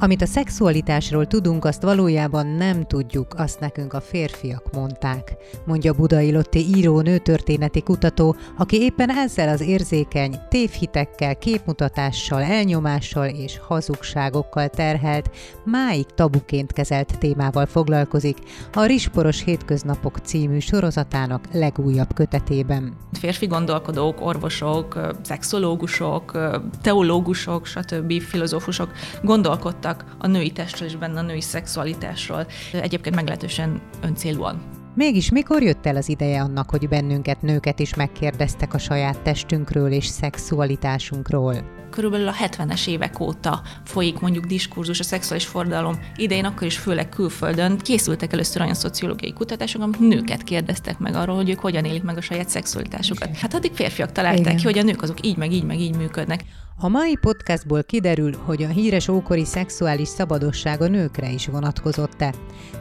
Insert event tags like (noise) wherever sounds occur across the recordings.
Amit a szexualitásról tudunk, azt valójában nem tudjuk, azt nekünk a férfiak mondták, mondja Budai Lotti író nőtörténeti kutató, aki éppen ezzel az érzékeny, tévhitekkel, képmutatással, elnyomással és hazugságokkal terhelt, máig tabuként kezelt témával foglalkozik a Risporos Hétköznapok című sorozatának legújabb kötetében. Férfi gondolkodók, orvosok, szexológusok, teológusok, stb. filozófusok gondolkodtak írtak a női testről és benne a női szexualitásról. Egyébként meglehetősen öncélúan. Mégis mikor jött el az ideje annak, hogy bennünket, nőket is megkérdeztek a saját testünkről és szexualitásunkról? körülbelül a 70-es évek óta folyik mondjuk diskurzus a szexuális fordalom idején, akkor is főleg külföldön készültek először olyan szociológiai kutatások, amik nőket kérdeztek meg arról, hogy ők hogyan élik meg a saját szexualitásukat. Hát addig férfiak találták Igen. ki, hogy a nők azok így meg így meg így működnek. A mai podcastból kiderül, hogy a híres ókori szexuális szabadosság a nőkre is vonatkozott-e.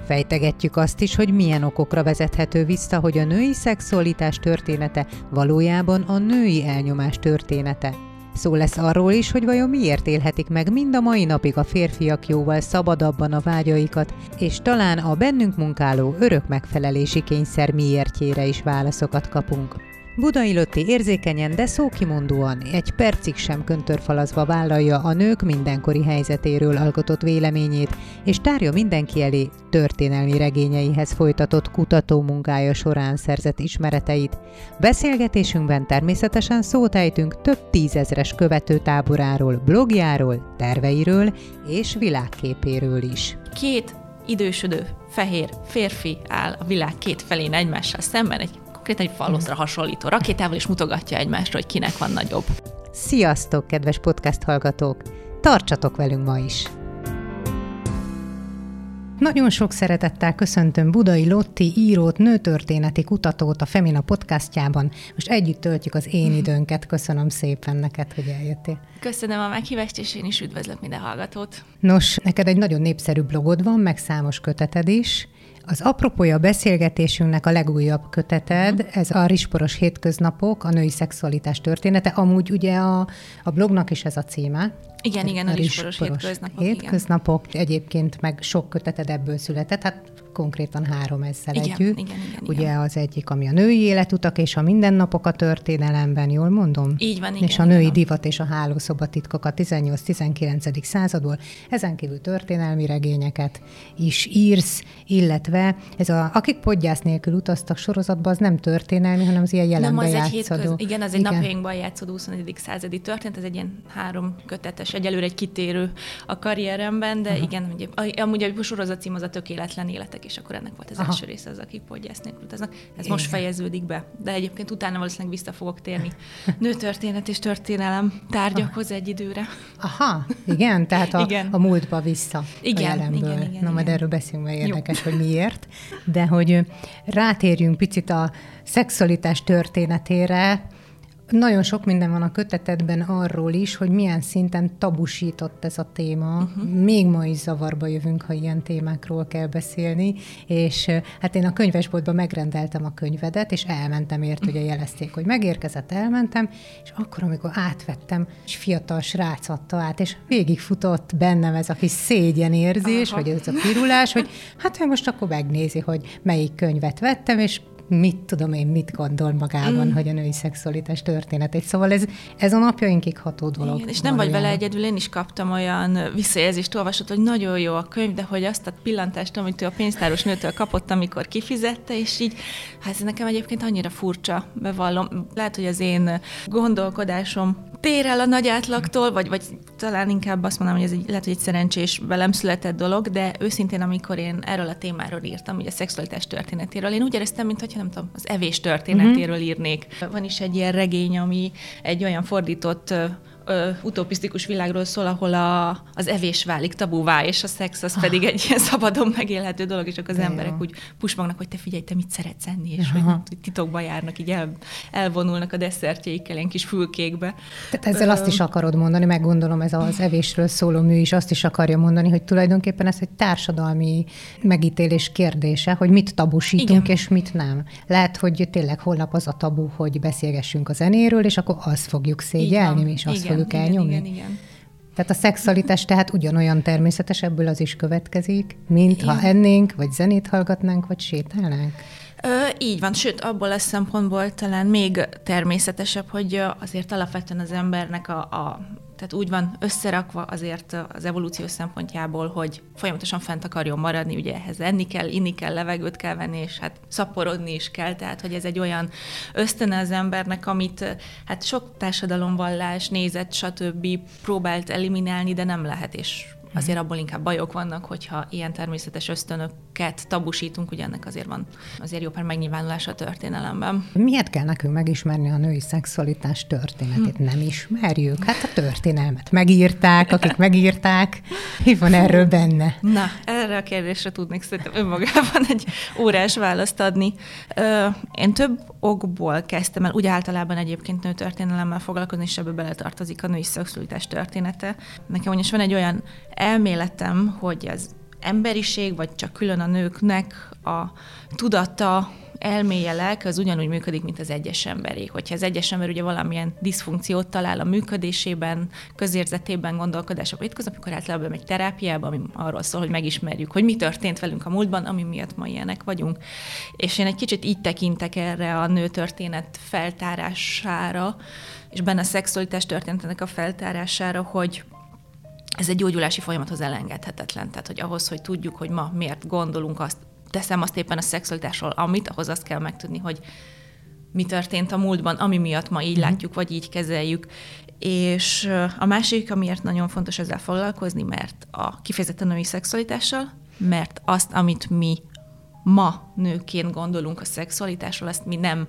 Fejtegetjük azt is, hogy milyen okokra vezethető vissza, hogy a női szexualitás története valójában a női elnyomás története. Szó lesz arról is, hogy vajon miért élhetik meg mind a mai napig a férfiak jóval szabadabban a vágyaikat, és talán a bennünk munkáló örök megfelelési kényszer miértjére is válaszokat kapunk. Budai Lotti érzékenyen, de szókimondóan, egy percig sem köntörfalazva vállalja a nők mindenkori helyzetéről alkotott véleményét, és tárja mindenki elé történelmi regényeihez folytatott kutató munkája során szerzett ismereteit. Beszélgetésünkben természetesen szót ejtünk több tízezres követőtáboráról, blogjáról, terveiről és világképéről is. Két idősödő fehér férfi áll a világ két felén egymással szemben egy konkrétan egy faloszra hasonlító rakétával, és mutogatja egymásra, hogy kinek van nagyobb. Sziasztok, kedves podcast hallgatók! Tartsatok velünk ma is! Nagyon sok szeretettel köszöntöm Budai Lotti írót, nőtörténeti kutatót a Femina podcastjában. Most együtt töltjük az én időnket. Köszönöm szépen neked, hogy eljöttél. Köszönöm a meghívást, és én is üdvözlök minden hallgatót. Nos, neked egy nagyon népszerű blogod van, meg számos köteted is. Az apropója beszélgetésünknek a legújabb köteted, uh-huh. ez a Risporos hétköznapok, a női szexualitás története. Amúgy ugye a, a blognak is ez a címe. Igen, igen, a, a Risporos hétköznapok. Hétköznapok, igen. egyébként meg sok köteted ebből született. Hát konkrétan három ezzel igen, együtt. Igen, igen, Ugye igen. az egyik, ami a női életutak és a mindennapok a történelemben, jól mondom? Így van, igen. És a női igen. divat és a hálószoba titkok a 18-19. századból. Ezen kívül történelmi regényeket is írsz, illetve ez a Akik podgyász nélkül utaztak sorozatban, az nem történelmi, hanem az ilyen jelenben nem, az játszadó. Egy hétköz, igen, az egy igen. napjainkban játszódó 21. századi történet, ez egy ilyen három kötetes, egyelőre egy kitérő a karrieremben, de uh-huh. igen, ugye, amúgy a sorozat cím az a tökéletlen életek és akkor ennek volt az Aha. első része az, akik podgyász nélkül utaznak. Ez Igen. most fejeződik be, de egyébként utána valószínűleg vissza fogok térni (laughs) nőtörténet és történelem tárgyakhoz egy időre. Aha, igen, tehát a, igen. a múltba vissza igen, a jelenből. Igen, igen, Na, majd erről beszélünk, mert érdekes, Jó. hogy miért. De hogy rátérjünk picit a szexualitás történetére, nagyon sok minden van a kötetedben arról is, hogy milyen szinten tabusított ez a téma. Uh-huh. Még ma is zavarba jövünk, ha ilyen témákról kell beszélni, és hát én a könyvesboltban megrendeltem a könyvedet, és elmentem ért, ugye jelezték, hogy megérkezett, elmentem, és akkor, amikor átvettem, és fiatal srác adta át, és végigfutott bennem ez a kis szégyenérzés, Aha. vagy ez a pirulás, hogy hát ő most akkor megnézi, hogy melyik könyvet vettem, és mit tudom én, mit gondol magában, mm. hogy a női szexualitás történetét. Szóval ez, ez a napjainkig ható dolog. Igen, és nem vagy vele egyedül, én is kaptam olyan visszajelzést, olvasott, hogy nagyon jó a könyv, de hogy azt a pillantást, amit ő a pénztáros nőtől kapott, amikor kifizette, és így, hát ez nekem egyébként annyira furcsa, bevallom. Lehet, hogy az én gondolkodásom tér el a nagy átlagtól, vagy, vagy talán inkább azt mondanám, hogy ez egy, lehet, hogy egy szerencsés velem született dolog, de őszintén, amikor én erről a témáról írtam, ugye a szexualitás történetéről, én úgy éreztem, mintha nem tudom, az evés történetéről uh-huh. írnék. Van is egy ilyen regény, ami egy olyan fordított ö, utopisztikus világról szól, ahol a, az evés válik tabúvá, és a szex az pedig egy ilyen szabadon megélhető dolog, és akkor az De emberek jó. úgy pusmagnak, hogy te figyelj, te mit szeretsz enni, és Aha. hogy titokba járnak, így el, elvonulnak a desszertjeikkel, ilyen kis fülkékbe. Tehát ezzel ö, azt is akarod mondani, meg gondolom ez az evésről szóló mű is azt is akarja mondani, hogy tulajdonképpen ez egy társadalmi megítélés kérdése, hogy mit tabusítunk, Igen. és mit nem. Lehet, hogy tényleg holnap az a tabu, hogy beszélgessünk a zenéről, és akkor azt fogjuk szégyelni, és azt Igen, fogjuk elnyomni. Igen, igen, igen. Tehát a szexualitás tehát ugyanolyan természetes, ebből az is következik, mint igen. ha ennénk, vagy zenét hallgatnánk, vagy sétálnánk. Ö, így van, sőt, abból a szempontból talán még természetesebb, hogy azért alapvetően az embernek a, a tehát úgy van összerakva azért az evolúció szempontjából, hogy folyamatosan fent akarjon maradni, ugye ehhez enni kell, inni kell, levegőt kell venni, és hát szaporodni is kell, tehát hogy ez egy olyan ösztöne az embernek, amit hát sok társadalomvallás, nézet, stb. próbált eliminálni, de nem lehet, és azért abból inkább bajok vannak, hogyha ilyen természetes ösztönöket tabusítunk, ugye ennek azért van azért jó pár megnyilvánulása a történelemben. Miért kell nekünk megismerni a női szexualitás történetét? Hm. Nem ismerjük? Hát a történelmet megírták, akik megírták. Mi van erről benne? Na, erre a kérdésre tudnék szerintem önmagában egy órás választ adni. Én több okból kezdtem el, úgy általában egyébként nőtörténelemmel foglalkozni, és ebbe beletartozik a női szexualitás története. Nekem ugyanis van egy olyan elméletem, hogy az emberiség, vagy csak külön a nőknek a tudata, elméje, lelke az ugyanúgy működik, mint az egyes emberi. Hogyha az egyes ember ugye valamilyen diszfunkciót talál a működésében, közérzetében, gondolkodásában étkoznak, akkor általában megy terápiába, ami arról szól, hogy megismerjük, hogy mi történt velünk a múltban, ami miatt ma ilyenek vagyunk. És én egy kicsit így tekintek erre a nő történet feltárására, és benne a szexualitás történetének a feltárására, hogy ez egy gyógyulási folyamathoz elengedhetetlen. Tehát, hogy ahhoz, hogy tudjuk, hogy ma miért gondolunk azt, teszem azt éppen a szexualitásról, amit, ahhoz azt kell megtudni, hogy mi történt a múltban, ami miatt ma így mm. látjuk, vagy így kezeljük. És a másik, amiért nagyon fontos ezzel foglalkozni, mert a kifejezetten női szexualitással, mert azt, amit mi ma nőként gondolunk a szexualitásról, ezt mi nem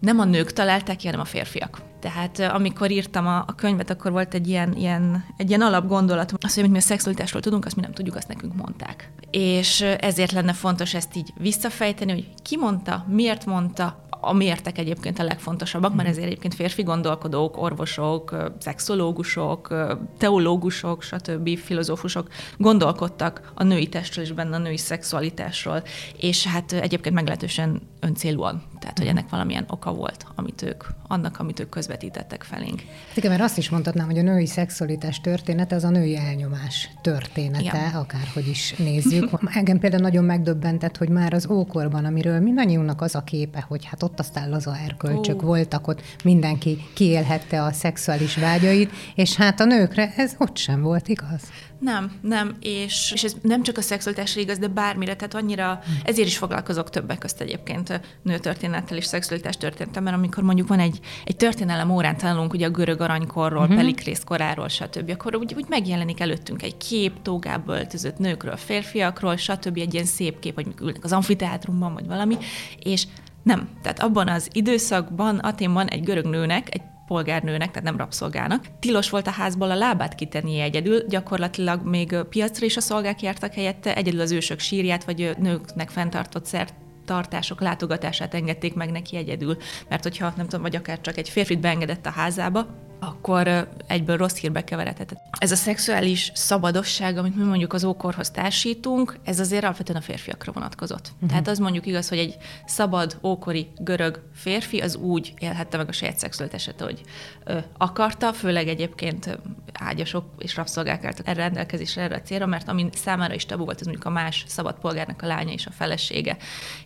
nem a nők találták ki, hanem a férfiak. Tehát amikor írtam a, a könyvet, akkor volt egy ilyen, ilyen, egy ilyen alapgondolat, az, hogy mi a szexualitásról tudunk, azt mi nem tudjuk, azt nekünk mondták. És ezért lenne fontos ezt így visszafejteni, hogy ki mondta, miért mondta, a mértek egyébként a legfontosabbak, mert mhm. ezért egyébként férfi gondolkodók, orvosok, szexológusok, teológusok, stb. filozófusok gondolkodtak a női testről és benne a női szexualitásról, és hát egyébként meglehetősen öncélúan. Tehát, hogy ennek valamilyen oka volt, amit ők, annak, amit ők közvetítettek felénk. Igen, mert azt is mondhatnám, hogy a női szexualitás története az a női elnyomás története, Igen. akárhogy is nézzük. Engem például nagyon megdöbbentett, hogy már az ókorban, amiről mindannyiunknak az a képe, hogy hát ott aztán laza erkölcsök oh. voltak, ott mindenki kiélhette a szexuális vágyait, és hát a nőkre ez ott sem volt, igaz? Nem, nem, és, és ez nem csak a szexualitásra igaz, de bármire, tehát annyira, ezért is foglalkozok többek közt egyébként nőtörténettel és szexualitás történettel, mert amikor mondjuk van egy, egy történelem órán tanulunk ugye a görög aranykorról, uh-huh. Pelikrész koráról, stb., akkor úgy, úgy megjelenik előttünk egy kép, tógából öltözött nőkről, férfiakról, stb., egy ilyen szép kép, hogy ülnek az amfiteátrumban, vagy valami, és nem. Tehát abban az időszakban Aténban egy görög nőnek, egy polgárnőnek, tehát nem rabszolgának. Tilos volt a házból a lábát kitenni egyedül, gyakorlatilag még piacra is a szolgák jártak helyette, egyedül az ősök sírját, vagy nőknek fenntartott szert tartások látogatását engedték meg neki egyedül, mert hogyha nem tudom, vagy akár csak egy férfit beengedett a házába, akkor egyből rossz hírbe keveredhetett. Ez a szexuális szabadosság, amit mi mondjuk az ókorhoz társítunk, ez azért alapvetően a férfiakra vonatkozott. Uh-huh. Tehát az mondjuk igaz, hogy egy szabad, ókori görög férfi az úgy élhette meg a saját szexualitását, hogy ö, akarta, főleg egyébként ágyasok és rabszolgák álltak erre rendelkezésre, erre a célra, mert ami számára is tabu volt, az mondjuk a más szabad polgárnak a lánya és a felesége.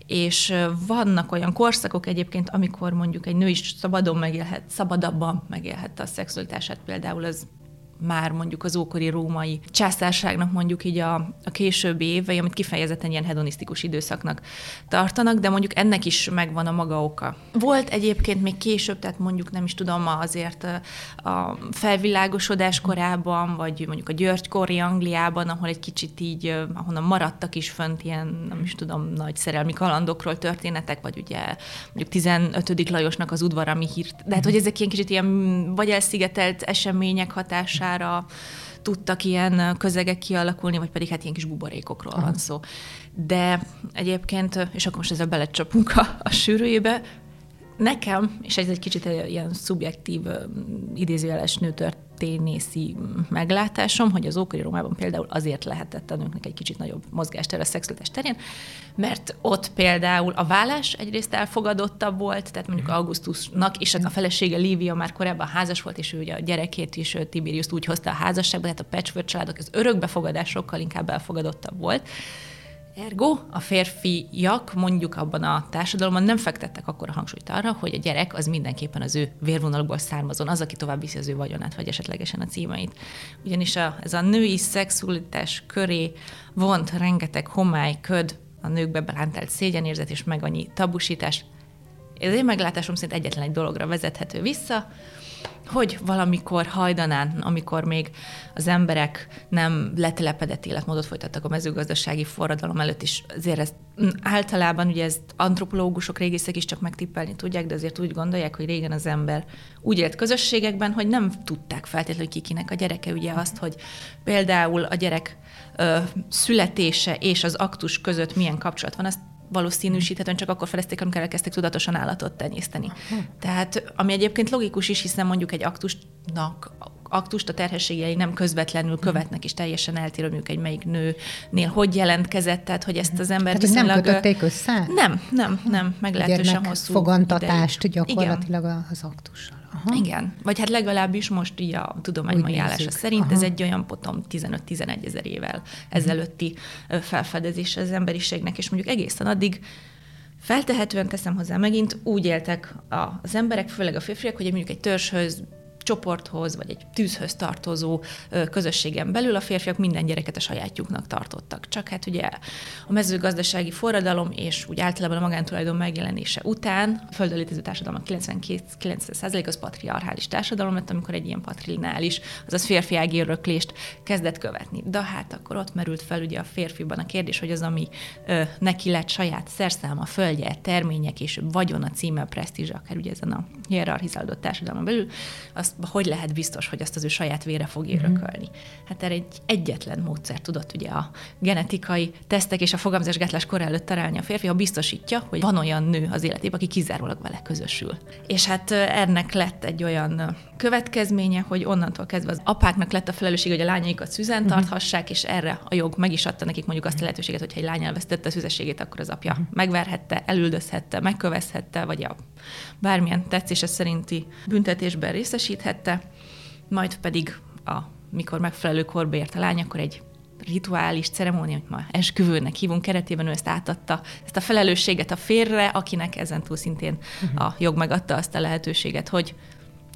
És vannak olyan korszakok egyébként, amikor mondjuk egy nő is szabadon megélhet, szabadabban megélhette a szexualitását, például az már mondjuk az ókori római császárságnak mondjuk így a, a későbbi évei, amit kifejezetten ilyen hedonisztikus időszaknak tartanak, de mondjuk ennek is megvan a maga oka. Volt egyébként még később, tehát mondjuk nem is tudom, azért a felvilágosodás korában, vagy mondjuk a Györgykori Angliában, ahol egy kicsit így, ahonnan maradtak is fönt ilyen, nem is tudom, nagy szerelmi kalandokról történetek, vagy ugye mondjuk 15. Lajosnak az udvarami hírt, de hát hogy ezek ilyen kicsit ilyen vagy elszigetelt események hatására, hatására tudtak ilyen közegek kialakulni, vagy pedig hát ilyen kis buborékokról Aha. van szó. De egyébként, és akkor most ezzel belecsapunk a, a sűrűjébe, nekem, és ez egy kicsit ilyen szubjektív, idézőjeles nőtört történészi meglátásom, hogy az ókori Rómában például azért lehetett a nőknek egy kicsit nagyobb mozgástér a szexualitás terén, mert ott például a vállás egyrészt elfogadottabb volt, tehát mondjuk Augustusnak és a felesége Lívia már korábban házas volt, és ő ugye a gyerekét is Tiberius úgy hozta a házasságba, tehát a patchwork családok az örökbefogadás sokkal inkább elfogadottabb volt. Ergo a férfiak mondjuk abban a társadalomban nem fektettek akkor a hangsúlyt arra, hogy a gyerek az mindenképpen az ő vérvonalból származon, az, aki tovább viszi az ő vagyonát, vagy esetlegesen a címeit. Ugyanis a, ez a női szexualitás köré vont rengeteg homály, köd, a nőkbe belántelt szégyenérzet és meg annyi tabusítás. Ez én meglátásom szerint egyetlen egy dologra vezethető vissza, hogy valamikor hajdanán, amikor még az emberek nem letelepedett életmódot folytattak a mezőgazdasági forradalom előtt is, azért ezt általában ugye ezt antropológusok, régészek is csak megtippelni tudják, de azért úgy gondolják, hogy régen az ember úgy élt közösségekben, hogy nem tudták feltétlenül kikinek a gyereke, ugye azt, hogy például a gyerek ö, születése és az aktus között milyen kapcsolat van, azt valószínűsíthetően csak akkor felezték, amikor elkezdték tudatosan állatot tenyészteni. Tehát, ami egyébként logikus is, hiszen mondjuk egy aktusnak aktust a terhességei nem közvetlenül követnek, és teljesen eltérő mondjuk egy melyik nőnél hogy jelentkezett, tehát hogy ezt az ember Tehát, viszonylag... nem kötötték össze? Nem, nem, nem, meglehetősen hosszú fogantatást ideig. gyakorlatilag Igen. az aktussal. Aha. Igen, vagy hát legalábbis most így a tudomány mai állása szerint Aha. ez egy olyan potom 15-11 ezer évvel ezelőtti felfedezés az emberiségnek, és mondjuk egészen addig feltehetően teszem hozzá megint, úgy éltek az emberek, főleg a férfiak, hogy mondjuk egy törzshöz csoporthoz, vagy egy tűzhöz tartozó közösségen belül a férfiak minden gyereket a sajátjuknak tartottak. Csak hát ugye a mezőgazdasági forradalom és úgy általában a magántulajdon megjelenése után a földön társadalom 92-90% az patriarchális társadalom lett, amikor egy ilyen patrinális, azaz férfiági öröklést kezdett követni. De hát akkor ott merült fel ugye a férfiban a kérdés, hogy az, ami ö, neki lett saját szerszáma, földje, és vagyona, címe, presztízs, akár ugye ezen a hierarchizálódott társadalomban belül, azt hogy lehet biztos, hogy azt az ő saját vére fog mhm. örökölni. Hát erre egy egyetlen módszer tudott ugye a genetikai tesztek és a fogamzásgátlás kor előtt találni a férfi, ha biztosítja, hogy van olyan nő az életében, aki kizárólag vele közösül. És hát ennek lett egy olyan következménye, hogy onnantól kezdve az apáknak lett a felelősség, hogy a lányaikat szüzen mhm. tarthassák, és erre a jog meg is adta nekik mondjuk azt a lehetőséget, hogy egy lány elvesztette a szüzességét, akkor az apja mhm. megverhette, elüldözhette, megkövezhette, vagy a bármilyen tetszése szerinti büntetésben részesíthette, majd pedig a, mikor megfelelő korba ért a lány, akkor egy rituális ceremónia, hogy ma esküvőnek hívunk keretében, ő ezt átadta, ezt a felelősséget a férre, akinek ezentúl szintén uh-huh. a jog megadta azt a lehetőséget, hogy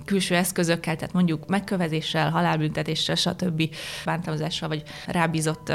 külső eszközökkel, tehát mondjuk megkövezéssel, halálbüntetéssel, stb. bántalmazással, vagy rábízott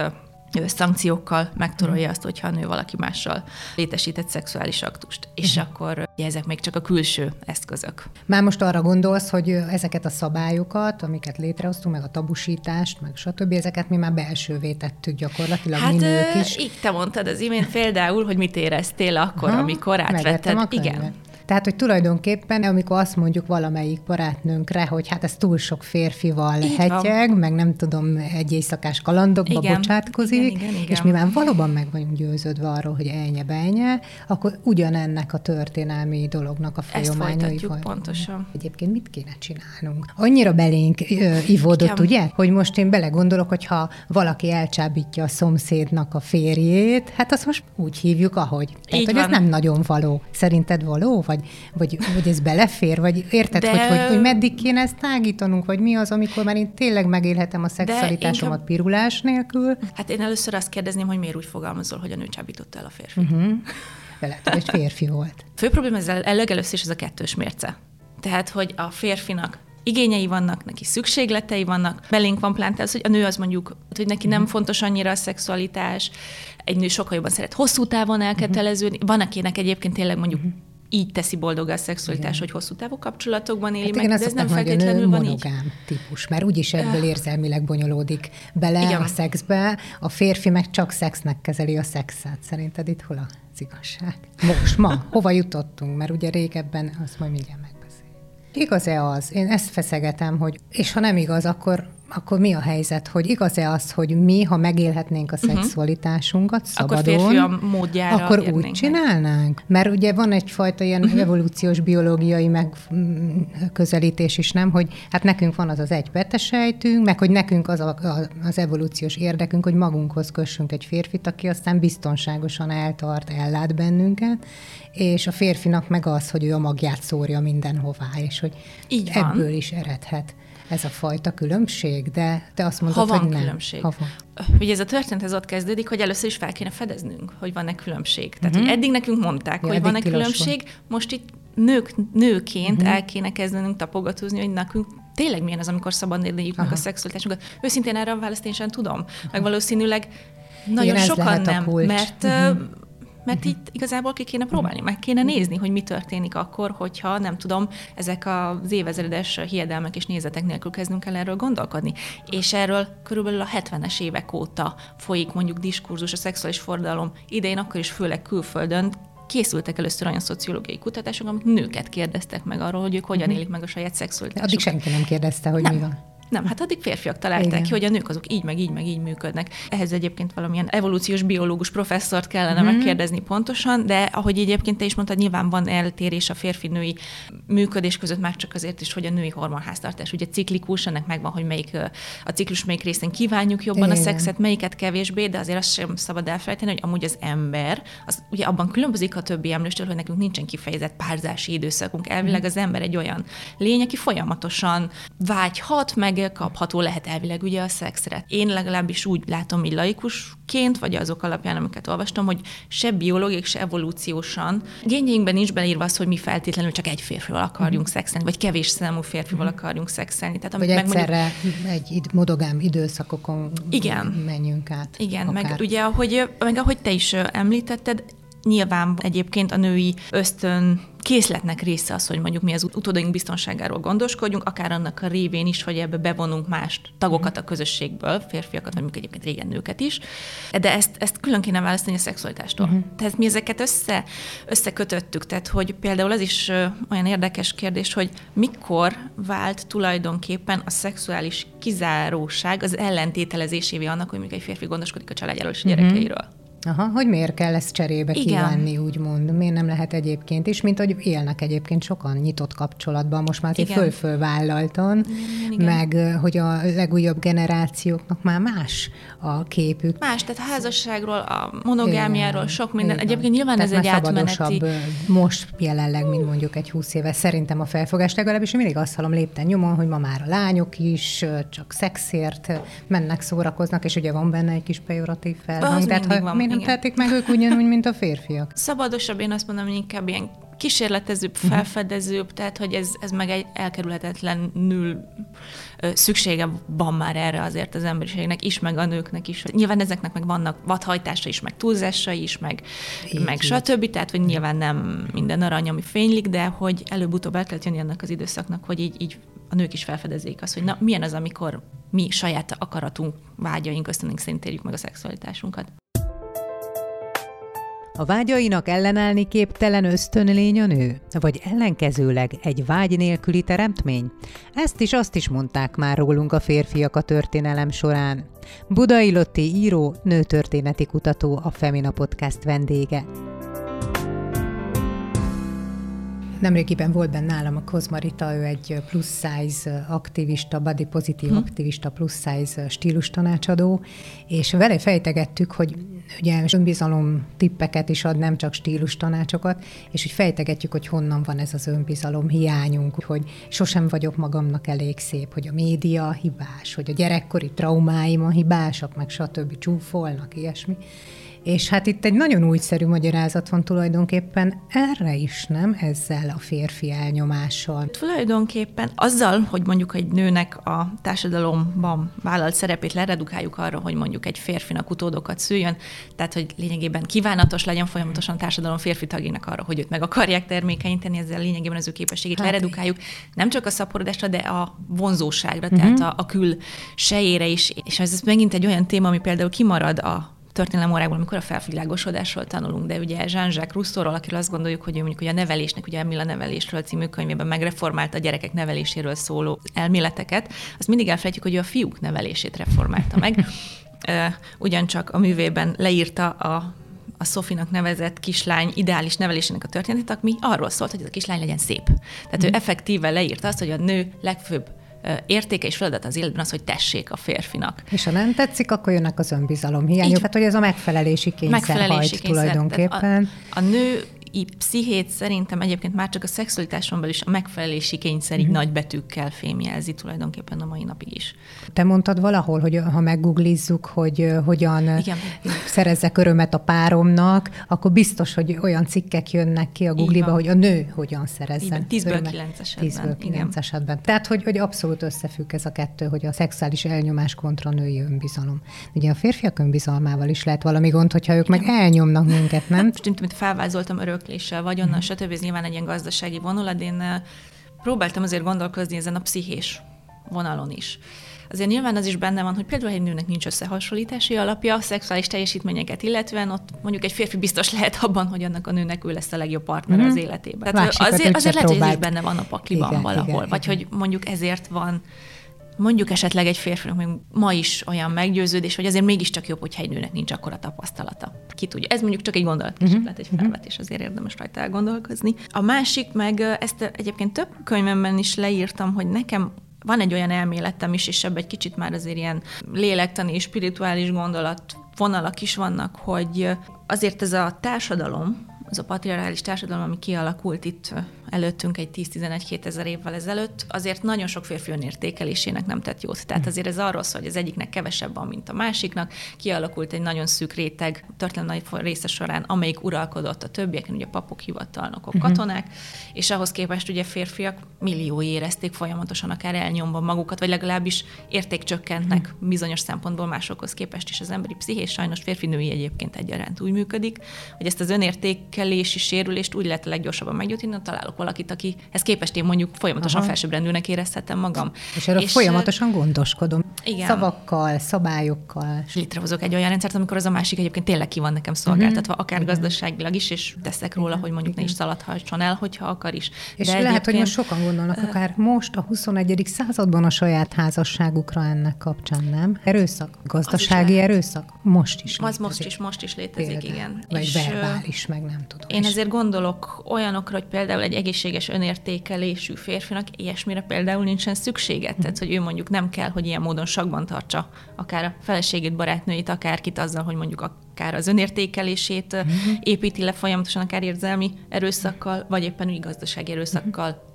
szankciókkal megtorolja azt, hogyha a nő valaki mással létesített szexuális aktust. És uh-huh. akkor ugye, ezek még csak a külső eszközök. Már most arra gondolsz, hogy ezeket a szabályokat, amiket létrehoztunk, meg a tabusítást, meg stb., ezeket mi már belsővé tettük gyakorlatilag, hát, mi nők is. Így te mondtad az imént például, hogy mit éreztél akkor, Aha, amikor átvetted. Igen. Tehát, hogy tulajdonképpen, amikor azt mondjuk valamelyik barátnőnkre, hogy hát ez túl sok férfival Így hetyeg, van. meg nem tudom, egy éjszakás kalandokba igen. bocsátkozik, igen, igen, igen. és mi már valóban meg vagyunk győződve arról, hogy elnye benye, akkor ugyanennek a történelmi dolognak a folyamányai. Ezt pontosan. Egyébként mit kéne csinálnunk? Annyira belénk ö, ivódott, ugye, hogy most én belegondolok, hogy ha valaki elcsábítja a szomszédnak a férjét, hát azt most úgy hívjuk, ahogy. Tehát, Így hogy van. ez nem nagyon való. Szerinted való? Vagy vagy, vagy, vagy ez belefér? Vagy érted, De... hogy, hogy, hogy meddig kéne ezt tágítanunk? Vagy mi az, amikor már én tényleg megélhetem a szexualitásomat inkább... pirulás nélkül? Hát én először azt kérdezném, hogy miért úgy fogalmazol, hogy a nő csábította el a férfi. Uh-huh. Lehet, hogy férfi volt. Fő probléma ezzel először is ez a kettős mérce. Tehát, hogy a férfinak igényei vannak, neki szükségletei vannak, belénk van plánt az, hogy a nő az mondjuk, hogy neki nem mhm. fontos annyira a szexualitás, egy nő sokkal jobban szeret hosszú távon elköteleződni, van akinek egyébként tényleg mondjuk így teszi boldog a szexualitás, igen. hogy hosszú távú kapcsolatokban éli hát meg, igen, de ez nem feltétlenül van így. típus, mert úgyis ebből érzelmileg bonyolódik bele igen. a szexbe, a férfi meg csak szexnek kezeli a szexet. Szerinted itt hol az igazság? Most, ma, hova jutottunk? Mert ugye régebben, azt majd mindjárt megbeszéljük. Igaz-e az? Én ezt feszegetem, hogy és ha nem igaz, akkor akkor mi a helyzet, hogy igaz-e az, hogy mi, ha megélhetnénk a mhm. szexualitásunkat szabadon, akkor, a módjára akkor úgy csinálnánk? Mert ugye van egyfajta ilyen uh-huh. evolúciós biológiai megközelítés is, nem, hogy hát nekünk van az az egy petesejtünk, meg hogy nekünk az a, az evolúciós érdekünk, hogy magunkhoz kössünk egy férfit, aki aztán biztonságosan eltart, ellát bennünket, és a férfinak meg az, hogy ő a magját szórja mindenhová, és hogy Így van. ebből is eredhet ez a fajta különbség, de te azt mondod, ha van hogy nem. különbség. Ha van. Ugye ez a történet ez ott kezdődik, hogy először is fel kéne fedeznünk, hogy van-e különbség. Tehát, uh-huh. hogy eddig nekünk mondták, ja, hogy van-e különbség, van. most itt nők, nőként uh-huh. el kéne kezdenünk tapogatózni, hogy nekünk tényleg milyen az, amikor szabad éljük meg a szexualitásunkat. Őszintén erre a választ én sem tudom. Meg valószínűleg nagyon Igen, sokan nem, mert uh-huh mert itt igazából ki kéne próbálni, meg kéne nézni, hogy mi történik akkor, hogyha nem tudom, ezek az évezredes hiedelmek és nézetek nélkül kezdünk el erről gondolkodni. És erről körülbelül a 70-es évek óta folyik mondjuk diskurzus a szexuális fordalom idején, akkor is főleg külföldön, készültek először olyan szociológiai kutatások, amik nőket kérdeztek meg arról, hogy ők hogyan mhm. élik meg a saját szexualitásukat. Addig senki nem kérdezte, hogy nem. mi van. Nem, hát addig férfiak találták Igen. ki, hogy a nők azok így, meg így, meg így működnek. Ehhez egyébként valamilyen evolúciós biológus professzort kellene mm. megkérdezni pontosan, de ahogy egyébként te is mondtad, nyilván van eltérés a férfi-női működés között, már csak azért is, hogy a női hormonháztartás ugye ciklikus, ennek megvan, hogy melyik a ciklus melyik részén kívánjuk jobban Igen. a szexet, melyiket kevésbé, de azért azt sem szabad elfelejteni, hogy amúgy az ember, az ugye abban különbözik a többi emlőstől, hogy nekünk nincsen kifejezett párzási időszakunk. Elvileg mhm. az ember egy olyan lény, aki folyamatosan vágyhat, meg kapható lehet elvileg ugye a szexre. Én legalábbis úgy látom, így laikusként, vagy azok alapján, amiket olvastam, hogy se biológiai, se evolúciósan génjeinkben nincs beírva az, hogy mi feltétlenül csak egy férfival akarjunk mm. szexelni, vagy kevés számú férfival mm. akarjunk szexelni. Tehát, vagy egyszerre mondjuk, egy modogám időszakokon igen. menjünk át. Igen, akár. meg ugye, ahogy, meg ahogy te is említetted, Nyilván egyébként a női ösztön készletnek része az, hogy mondjuk mi az utódaink biztonságáról gondoskodjunk, akár annak a révén is, hogy ebbe bevonunk más tagokat a közösségből, férfiakat, vagy mondjuk egyébként régen nőket is. De ezt, ezt külön kéne választani a szexualitástól. Uh-huh. Tehát mi ezeket össze, összekötöttük. Tehát, hogy például az is olyan érdekes kérdés, hogy mikor vált tulajdonképpen a szexuális kizáróság az ellentételezésévé annak, hogy mondjuk egy férfi gondoskodik a családjáról és a mhm. gyerekeiről. Uh-huh. Aha, hogy miért kell ezt cserébe Igen. kívánni, úgymond? Miért nem lehet egyébként is, mint hogy élnek egyébként sokan nyitott kapcsolatban, most már föl-föl vállaltan, Igen. meg hogy a legújabb generációknak már más a képük. Más, tehát a házasságról, a monogámiáról, sok minden. Igen. Egyébként nyilván tehát ez egy átmeneti... most jelenleg, mint mondjuk egy húsz éve. Szerintem a felfogás legalábbis mindig azt hallom lépten nyomon, hogy ma már a lányok is csak szexért mennek, szórakoznak, és ugye van benne egy kis pejoratív felhang. Tehát, ha, van nem Igen. tehetik meg ők ugyanúgy, mint a férfiak? Szabadosabb, én azt mondom, hogy inkább ilyen kísérletezőbb, mhm. felfedezőbb, tehát hogy ez, ez meg egy elkerülhetetlenül szüksége van már erre azért az emberiségnek is, meg a nőknek is. Nyilván ezeknek meg vannak vadhajtása is, meg túlzása is, meg, így, meg így. stb. Tehát, hogy nyilván nem minden arany, ami fénylik, de hogy előbb-utóbb el kell jönni annak az időszaknak, hogy így, így a nők is felfedezzék azt, hogy na, milyen az, amikor mi saját akaratunk, vágyaink, ösztönünk szerint érjük meg a szexualitásunkat. A vágyainak ellenállni képtelen ösztönlény a nő? Vagy ellenkezőleg egy vágy nélküli teremtmény? Ezt is azt is mondták már rólunk a férfiak a történelem során. Budai Lotti író, nőtörténeti kutató, a Femina Podcast vendége. Nemrégiben volt benne nálam a Kozmarita, ő egy plus size aktivista, body pozitív hm. aktivista, plus size stílus tanácsadó, és vele fejtegettük, hogy ugye önbizalom tippeket is ad, nem csak stílus tanácsokat, és hogy fejtegetjük, hogy honnan van ez az önbizalom hiányunk, hogy sosem vagyok magamnak elég szép, hogy a média hibás, hogy a gyerekkori traumáim a hibásak, meg stb. csúfolnak, ilyesmi És hát itt egy nagyon újszerű magyarázat van tulajdonképpen erre is, nem? Ezzel a férfi elnyomással. Tulajdonképpen azzal, hogy mondjuk egy nőnek a társadalomban vállalt szerepét leredukáljuk arra, hogy mondjuk egy férfinak utódokat szüljön, tehát hogy lényegében kívánatos legyen folyamatosan a társadalom férfi tagjának arra, hogy őt meg akarják termékenyíteni, ezzel lényegében az ő képességét hát leredukáljuk. Nem csak a szaporodásra, de a vonzóságra, uh-huh. tehát a, a kül sejére is. És ez megint egy olyan téma, ami például kimarad a történelem órákból, amikor a felvilágosodásról tanulunk, de ugye Jean-Jacques Rousseau-ról, akiről azt gondoljuk, hogy ő mondjuk hogy a nevelésnek, ugye Emil a nevelésről című könyvében megreformálta a gyerekek neveléséről szóló elméleteket, azt mindig elfelejtjük, hogy ő a fiúk nevelését reformálta meg. (laughs) Ugyancsak a művében leírta a a Szofinak nevezett kislány ideális nevelésének a történetet, ami arról szólt, hogy ez a kislány legyen szép. Tehát mm. ő mhm. effektíve leírta azt, hogy a nő legfőbb értéke és feladat az életben az, hogy tessék a férfinak. És ha nem tetszik, akkor jönnek az önbizalom hiányok. Tehát, hogy ez a megfelelési kényszer megfelelési hajt kényszer. tulajdonképpen. A, a nő pszichét szerintem egyébként már csak a szexualitáson belül is a megfelelési kényszer így mm. nagy betűkkel fémjelzi tulajdonképpen a mai napig is. Te mondtad valahol, hogy ha meggooglizzuk, hogy hogyan Igen. szerezzek örömet a páromnak, akkor biztos, hogy olyan cikkek jönnek ki a Google-ba, hogy a nő hogyan szerezzen. Tízből kilenc esetben. Tízből kilenc esetben. Tehát, hogy, hogy abszolút összefügg ez a kettő, hogy a szexuális elnyomás kontra női önbizalom. Ugye a férfiak önbizalmával is lehet valami gond, hogyha ők Igen. meg elnyomnak minket, nem? Most, mint felvázoltam örök örökléssel, vagyonnal, mm. stb. Ez nyilván egy ilyen gazdasági vonulat. Én próbáltam azért gondolkozni ezen a pszichés vonalon is. Azért nyilván az is benne van, hogy például egy nőnek nincs összehasonlítási alapja, a szexuális teljesítményeket illetően, ott mondjuk egy férfi biztos lehet abban, hogy annak a nőnek ő lesz a legjobb partner mm-hmm. az életében. Tehát azért, azért lehet, hogy ez is benne van a pakliban igen, valahol, igen, vagy igen. hogy mondjuk ezért van mondjuk esetleg egy férfinak még ma is olyan meggyőződés, hogy azért mégiscsak jobb, hogyha egy nőnek nincs akkora tapasztalata. Ki tudja. Ez mondjuk csak egy gondolat, uh-huh. lehet egy mhm. felvetés, azért érdemes rajta elgondolkozni. A másik, meg ezt egyébként több könyvemben is leírtam, hogy nekem van egy olyan elméletem is, és ebben egy kicsit már azért ilyen lélektani és spirituális gondolat vonalak is vannak, hogy azért ez a társadalom, az a patriarchális társadalom, ami kialakult itt előttünk egy 10-11 ezer évvel ezelőtt, azért nagyon sok férfi önértékelésének nem tett jót. Tehát azért ez arról szól, hogy az egyiknek kevesebb van, mint a másiknak. Kialakult egy nagyon szűk réteg történelmi része során, amelyik uralkodott a többieken, ugye papok, hivatalnokok, uh-huh. katonák, és ahhoz képest ugye férfiak milliói érezték folyamatosan akár elnyomva magukat, vagy legalábbis értékcsökkentnek uh-huh. bizonyos szempontból másokhoz képest is az emberi pszichés, sajnos férfi-női egyébként egyaránt úgy működik, hogy ezt az önértékelési sérülést úgy lehet a leggyorsabban meggyógyítani, találok valakit, akihez képest én mondjuk folyamatosan Aha. felsőbbrendűnek érezhetem magam. És erről és folyamatosan gondoskodom. Igen. Szavakkal, szabályokkal. És létrehozok egy olyan rendszert, amikor az a másik egyébként tényleg ki van nekem szolgáltatva, akár Igen. gazdaságilag is, és teszek róla, hogy mondjuk Igen. ne is szaladhasson el, hogyha akar is. És De lehet, hogy most sokan gondolnak, akár most a 21. században a saját házasságukra ennek kapcsán, nem? Erőszak, gazdasági erőszak? Most is. Az most is, most is létezik, például. igen. Vagy és verbális, meg nem tudom. Én ezért gondolok olyanokra, hogy például egy egész egészséges önértékelésű férfinak ilyesmire például nincsen szüksége. Tehát, hogy ő mondjuk nem kell, hogy ilyen módon sakban tartsa akár a feleségét, barátnőit, akárkit azzal, hogy mondjuk akár az önértékelését uh-huh. építi le folyamatosan, akár érzelmi erőszakkal, vagy éppen úgy gazdasági erőszakkal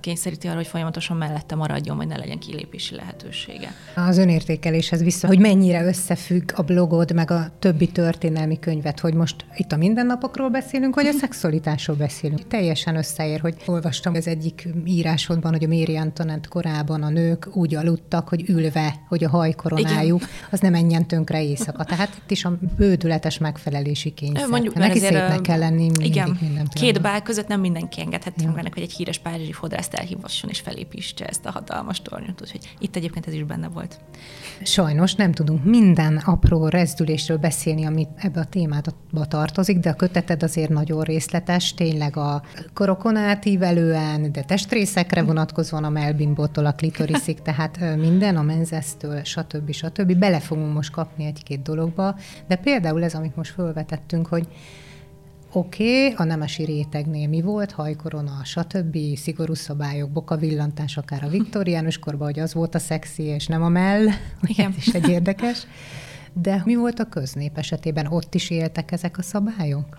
kényszeríti arra, hogy folyamatosan mellette maradjon, vagy ne legyen kilépési lehetősége. Az önértékeléshez vissza, hogy mennyire összefügg a blogod, meg a többi történelmi könyvet, hogy most itt a mindennapokról beszélünk, vagy a szexualitásról beszélünk. Teljesen összeér, hogy olvastam az egyik írásodban, hogy a Méri Antoinette korában a nők úgy aludtak, hogy ülve, hogy a hajkoronájuk, Igen. az nem menjen tönkre éjszaka. Tehát itt is a bődületes megfelelési kényszer. Mondjuk, Neki szépnek kell lenni mindig, Igen. minden Két bál között nem mindenki engedheti ja. hogy egy híres párizsi fodrászt elhívasson és felépítse ezt a hatalmas tornyot. Úgyhogy itt egyébként ez is benne volt. Sajnos nem tudunk minden apró rezdülésről beszélni, amit ebbe a témába tartozik, de a köteted azért nagyon részletes, tényleg a korokon átívelően, de testrészekre vonatkozóan a Melvin bottól a klitoriszig, (laughs) tehát minden a menzesztől, stb. stb. Bele fogunk most kapni egy-két dologba, de például ez, amit most felvetettünk, hogy Oké, okay, a nemesi rétegnél mi volt, hajkorona, stb., szigorú szabályok, boka villantás, akár a viktoriánus korban, hogy az volt a szexi, és nem a mell, Igen. is egy érdekes. De mi volt a köznép esetében? Ott is éltek ezek a szabályok?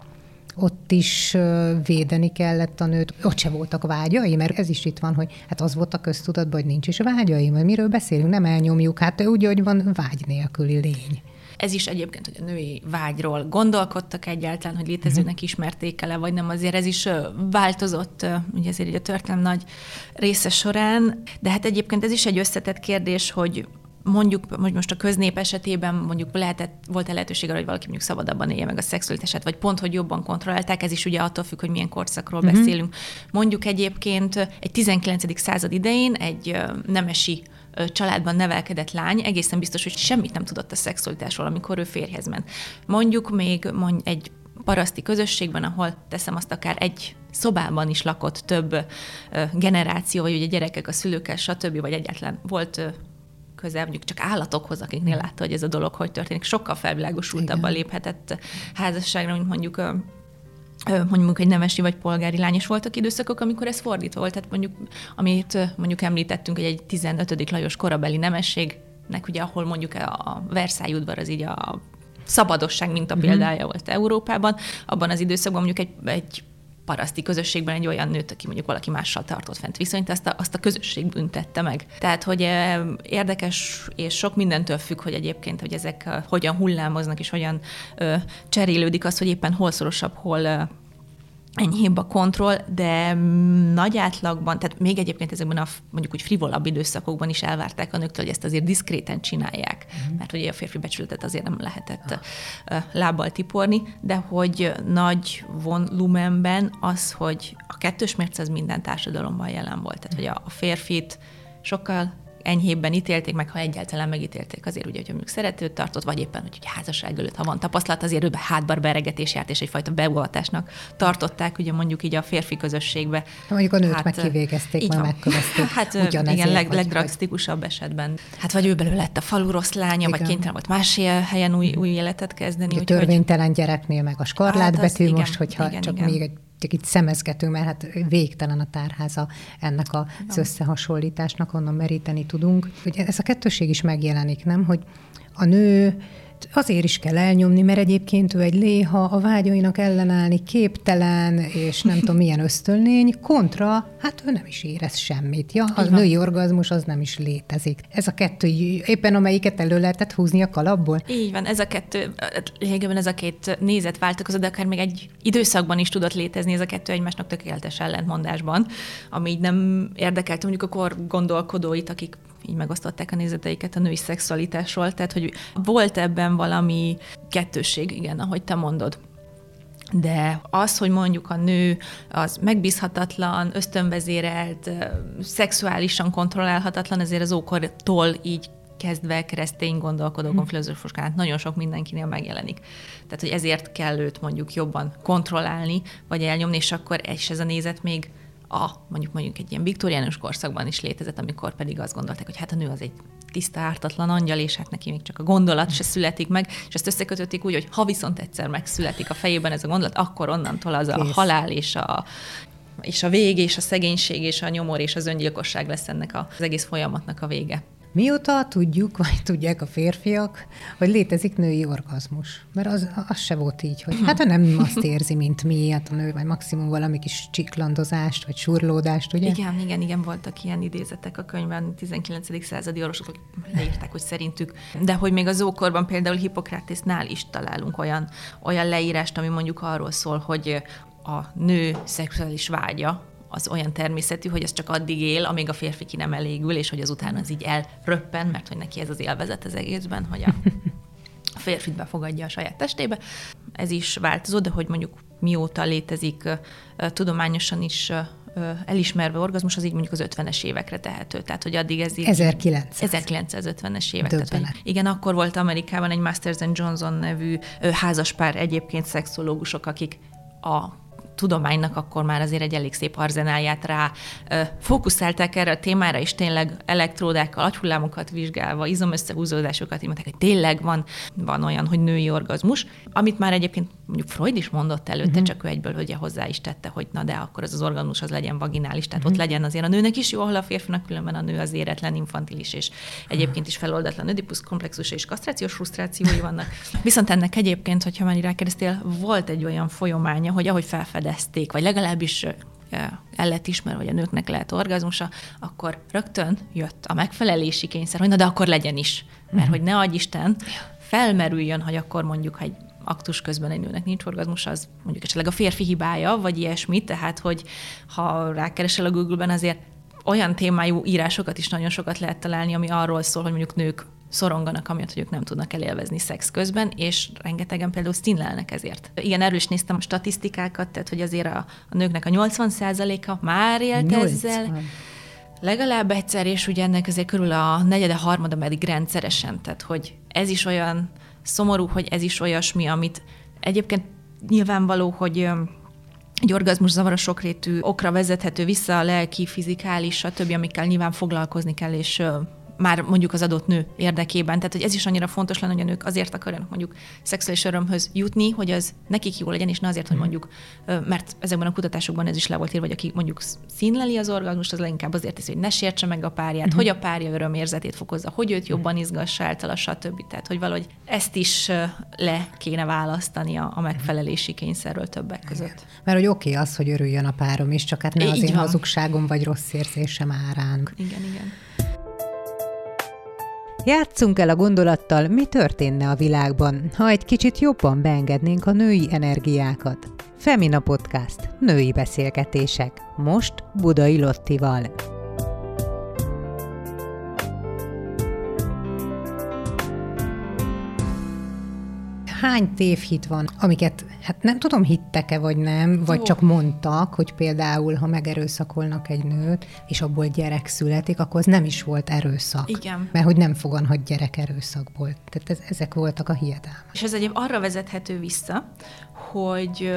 Ott is védeni kellett a nőt, ott se voltak vágyai, mert ez is itt van, hogy hát az volt a köztudatban, hogy nincs is vágyai, mert miről beszélünk, nem elnyomjuk, hát úgy, hogy van vágy nélküli lény. Ez is egyébként, hogy a női vágyról gondolkodtak egyáltalán, hogy létezőnek ismerték el vagy nem, azért ez is változott, ugye azért így a történelem nagy része során, de hát egyébként ez is egy összetett kérdés, hogy mondjuk hogy most a köznép esetében mondjuk lehetett, volt-e lehetőség arra, hogy valaki mondjuk szabadabban élje meg a szexualitását, vagy pont, hogy jobban kontrollálták, ez is ugye attól függ, hogy milyen korszakról uh-huh. beszélünk. Mondjuk egyébként egy 19. század idején egy nemesi családban nevelkedett lány egészen biztos, hogy semmit nem tudott a szexualitásról, amikor ő férjhez ment. Mondjuk még mondj, egy paraszti közösségben, ahol teszem azt akár egy szobában is lakott több generáció, vagy ugye gyerekek a szülőkkel, stb., vagy egyáltalán volt közel mondjuk csak állatokhoz, akiknél látta, hogy ez a dolog hogy történik, sokkal felvilágosultabban léphetett házasságra, mint mondjuk mondjuk egy nemesi vagy polgári lány, és voltak időszakok, amikor ez fordítva volt, tehát mondjuk, amit mondjuk említettünk, hogy egy 15. Lajos korabeli nemességnek, ugye ahol mondjuk a Versailles udvar az így a szabadosság mint a mhm. példája volt Európában, abban az időszakban mondjuk egy, egy paraszti közösségben egy olyan nőt, aki mondjuk valaki mással tartott fent viszonyt, azt a, azt a közösség büntette meg. Tehát, hogy érdekes, és sok mindentől függ, hogy egyébként, hogy ezek hogyan hullámoznak, és hogyan ö, cserélődik az, hogy éppen hol szorosabb, hol enyhébb a kontroll, de nagy átlagban, tehát még egyébként ezekben a mondjuk úgy frivolabb időszakokban is elvárták a nőktől, hogy ezt azért diszkréten csinálják, uh-huh. mert ugye a férfi becsületet azért nem lehetett uh. lábbal tiporni, de hogy nagy volumenben az, hogy a kettős mérce az minden társadalomban jelen volt. Tehát, hogy a férfit sokkal enyhébben ítélték meg, ha egyáltalán megítélték azért, ugye, hogy mondjuk szeretőt tartott, vagy éppen, hogy ugye házasság előtt, ha van tapasztalat, azért őbe hátbar beregetés járt, és egyfajta beoltásnak tartották, ugye mondjuk így a férfi közösségbe. Mondjuk a nőt hát, meg kivégezték, (laughs) vagy megkövezték. Hát igen, leg, legdrasztikusabb esetben. Hát vagy ő belőle lett a falu rossz lánya, igen. vagy kénytelen volt más helyen új, új életet kezdeni. A törvénytelen gyereknél meg a skarlátbetű hát most, hogyha igen, csak igen. még egy csak itt szemezgetünk, mert hát végtelen a tárháza ennek az összehasonlításnak, onnan meríteni tudunk. Ugye ez a kettőség is megjelenik, nem? Hogy a nő azért is kell elnyomni, mert egyébként ő egy léha, a vágyainak ellenállni képtelen, és nem tudom milyen ösztölnény, kontra, hát ő nem is érez semmit. Ja, a női orgazmus az nem is létezik. Ez a kettő, éppen amelyiket elő lehetett húzni a kalapból? Így van, ez a kettő, lényegében ez a két nézet váltakozott, de akár még egy időszakban is tudott létezni ez a kettő egymásnak tökéletes ellentmondásban, ami így nem érdekelte mondjuk a kor gondolkodóit, akik így megosztották a nézeteiket a női szexualitásról, tehát hogy volt ebben valami kettősség, igen, ahogy te mondod. De az, hogy mondjuk a nő az megbízhatatlan, ösztönvezérelt, szexuálisan kontrollálhatatlan, ezért az ókortól így kezdve keresztény gondolkodókon, hmm. filozófusokon nagyon sok mindenkinél megjelenik. Tehát, hogy ezért kell őt mondjuk jobban kontrollálni, vagy elnyomni, és akkor ez ez a nézet még a mondjuk mondjuk egy ilyen viktoriánus korszakban is létezett, amikor pedig azt gondolták, hogy hát a nő az egy tiszta, ártatlan angyal, és hát neki még csak a gondolat se születik meg, és ezt összekötötték úgy, hogy ha viszont egyszer megszületik a fejében ez a gondolat, akkor onnantól az Kész. a halál és a, és a vég, és a szegénység, és a nyomor, és az öngyilkosság lesz ennek az egész folyamatnak a vége. Mióta tudjuk, vagy tudják a férfiak, hogy létezik női orgazmus? Mert az, az se volt így, hogy hát nem (laughs) azt érzi, mint mi, hát a nő, vagy maximum valami kis csiklandozást, vagy surlódást, ugye? Igen, igen, igen, voltak ilyen idézetek a könyvben, 19. századi orvosok, leírták, hogy szerintük. De hogy még az ókorban például Hippokratésnál is találunk olyan, olyan leírást, ami mondjuk arról szól, hogy a nő szexuális vágya, az olyan természetű, hogy ez csak addig él, amíg a férfi ki nem elégül, és hogy azután az így elröppen, mert hogy neki ez az élvezet az egészben, hogy (laughs) a férfit befogadja a saját testébe. Ez is változó, de hogy mondjuk mióta létezik tudományosan is elismerve orgazmus, az így mondjuk az 50-es évekre tehető. Tehát, hogy addig ez így... 1900. 1950-es évek. Tehát, hogy igen, akkor volt Amerikában egy Masters and Johnson nevű házaspár egyébként szexológusok, akik a tudománynak akkor már azért egy elég szép arzenáját rá fókuszálták erre a témára, és tényleg elektródákkal, agyhullámokat vizsgálva, izomösszehúzódásokat, így mondták, hogy tényleg van, van olyan, hogy női orgazmus, amit már egyébként mondjuk Freud is mondott előtte, uh-huh. csak ő egyből ugye hozzá is tette, hogy na de akkor az az orgazmus az legyen vaginális, tehát uh-huh. ott legyen azért a nőnek is jó, ahol a férfinak különben a nő az éretlen, infantilis, és egyébként is feloldatlan ödipusz komplexus és kasztrációs frusztrációi vannak. (laughs) Viszont ennek egyébként, hogyha már rákérdeztél, volt egy olyan folyamánya, hogy ahogy felfedezték, fedezték, vagy legalábbis el lett ismer, hogy a nőknek lehet orgazmusa, akkor rögtön jött a megfelelési kényszer, hogy na de akkor legyen is. Mert uh-huh. hogy ne adj Isten, felmerüljön, hogy akkor mondjuk, hogy aktus közben egy nőnek nincs orgazmus, az mondjuk esetleg a férfi hibája, vagy ilyesmi, tehát hogy ha rákeresel a Google-ben, azért olyan témájú írásokat is nagyon sokat lehet találni, ami arról szól, hogy mondjuk nők szoronganak, amiatt, hogy ők nem tudnak elélvezni szex közben, és rengetegen például színlelnek ezért. Igen, erről is néztem a statisztikákat, tehát hogy azért a, a nőknek a 80%-a már élt 80. ezzel, legalább egyszer, és ugye ennek azért körül a negyede, harmada pedig rendszeresen, tehát hogy ez is olyan szomorú, hogy ez is olyasmi, amit egyébként nyilvánvaló, hogy egy orgazmus zavar a sokrétű okra vezethető vissza a lelki, fizikális, stb., amikkel nyilván foglalkozni kell, és már mondjuk az adott nő érdekében. Tehát, hogy ez is annyira fontos lenne, hogy a nők azért akarjanak mondjuk szexuális örömhöz jutni, hogy az nekik jó legyen, és ne azért, hogy mhm. mondjuk, mert ezekben a kutatásokban ez is le volt írva, hogy aki mondjuk színleli az orgazmust, az leginkább azért teszi, hogy ne sértse meg a párját, uh-huh. hogy a párja örömérzetét fokozza, hogy őt jobban izgassa általa, stb. Tehát, hogy valahogy ezt is le kéne választani a, a megfelelési kényszerről többek között. Mert hogy oké okay az, hogy örüljön a párom is, csak hát ne az én hazugságom vagy rossz érzésem árán. Igen, igen. Játszunk el a gondolattal, mi történne a világban, ha egy kicsit jobban beengednénk a női energiákat. Femina Podcast. Női beszélgetések. Most Budai Lottival. Hány tévhit van, amiket, hát nem tudom, hittek-e vagy nem, vagy oh. csak mondtak, hogy például, ha megerőszakolnak egy nőt, és abból gyerek születik, akkor az nem is volt erőszak. Igen. Mert hogy nem foganhat gyerek erőszakból. Tehát ez, ezek voltak a hiedelmek. És ez egyéb arra vezethető vissza, hogy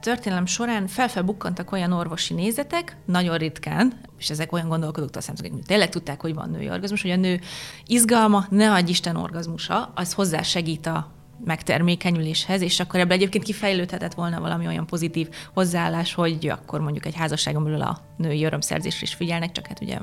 történelem során felfelbukkantak olyan orvosi nézetek, nagyon ritkán, és ezek olyan gondolkodóktól számítanak, hogy tényleg tudták, hogy van női orgazmus, hogy a nő izgalma, ne adj Isten orgazmusa, az hozzá segít a megtermékenyüléshez, és akkor ebben egyébként kifejlődhetett volna valami olyan pozitív hozzáállás, hogy akkor mondjuk egy házasságon belül a női örömszerzésre is figyelnek, csak hát ugye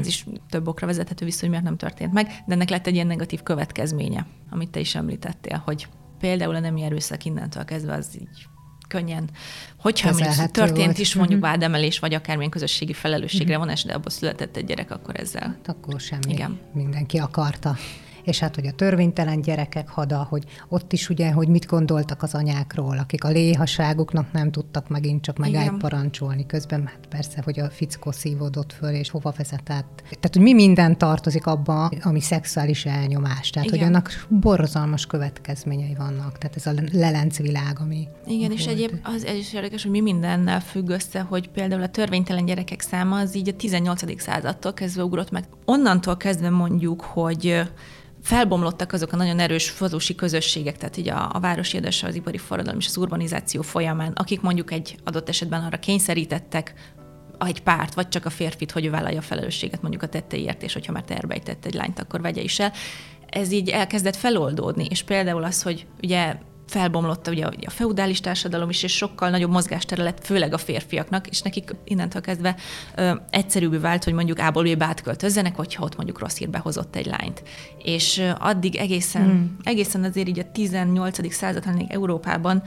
ez is több okra vezethető vissza, hogy miért nem történt meg, de ennek lett egy ilyen negatív következménye, amit te is említettél, hogy például a nemi erőszak innentől kezdve az így könnyen, hogyha mondjuk történt volt. is mondjuk uh-huh. vádemelés, vagy akármilyen közösségi felelősségre uh-huh. vonás, de abból született egy gyerek, akkor ezzel. Hát akkor semmi. Igen. Mindenki akarta és hát hogy a törvénytelen gyerekek hada, hogy ott is ugye, hogy mit gondoltak az anyákról, akik a léhaságuknak nem tudtak megint csak megállt parancsolni közben, hát persze, hogy a fickó szívódott föl, és hova vezet át. Tehát, hogy mi minden tartozik abba, ami szexuális elnyomás. Tehát, Igen. hogy annak borzalmas következményei vannak. Tehát ez a lelenc világ, ami... Igen, volt. és egyéb az ez is érdekes, hogy mi mindennel függ össze, hogy például a törvénytelen gyerekek száma az így a 18. századtól kezdve ugrott meg. Onnantól kezdve mondjuk, hogy felbomlottak azok a nagyon erős falusi közösségek, tehát így a, a városi édese, az ipari forradalom és az urbanizáció folyamán, akik mondjuk egy adott esetben arra kényszerítettek, egy párt, vagy csak a férfit, hogy ő vállalja a felelősséget mondjuk a tetteiért, és hogyha már terbejtett egy lányt, akkor vegye is el. Ez így elkezdett feloldódni, és például az, hogy ugye felbomlott ugye a feudális társadalom is, és sokkal nagyobb mozgástere lett, főleg a férfiaknak, és nekik innentől kezdve ö, egyszerűbbé vált, hogy mondjuk A-ból B-be átköltözzenek, hogyha ott mondjuk rossz hírbe hozott egy lányt. És ö, addig egészen, hmm. egészen azért így a 18. század, Európában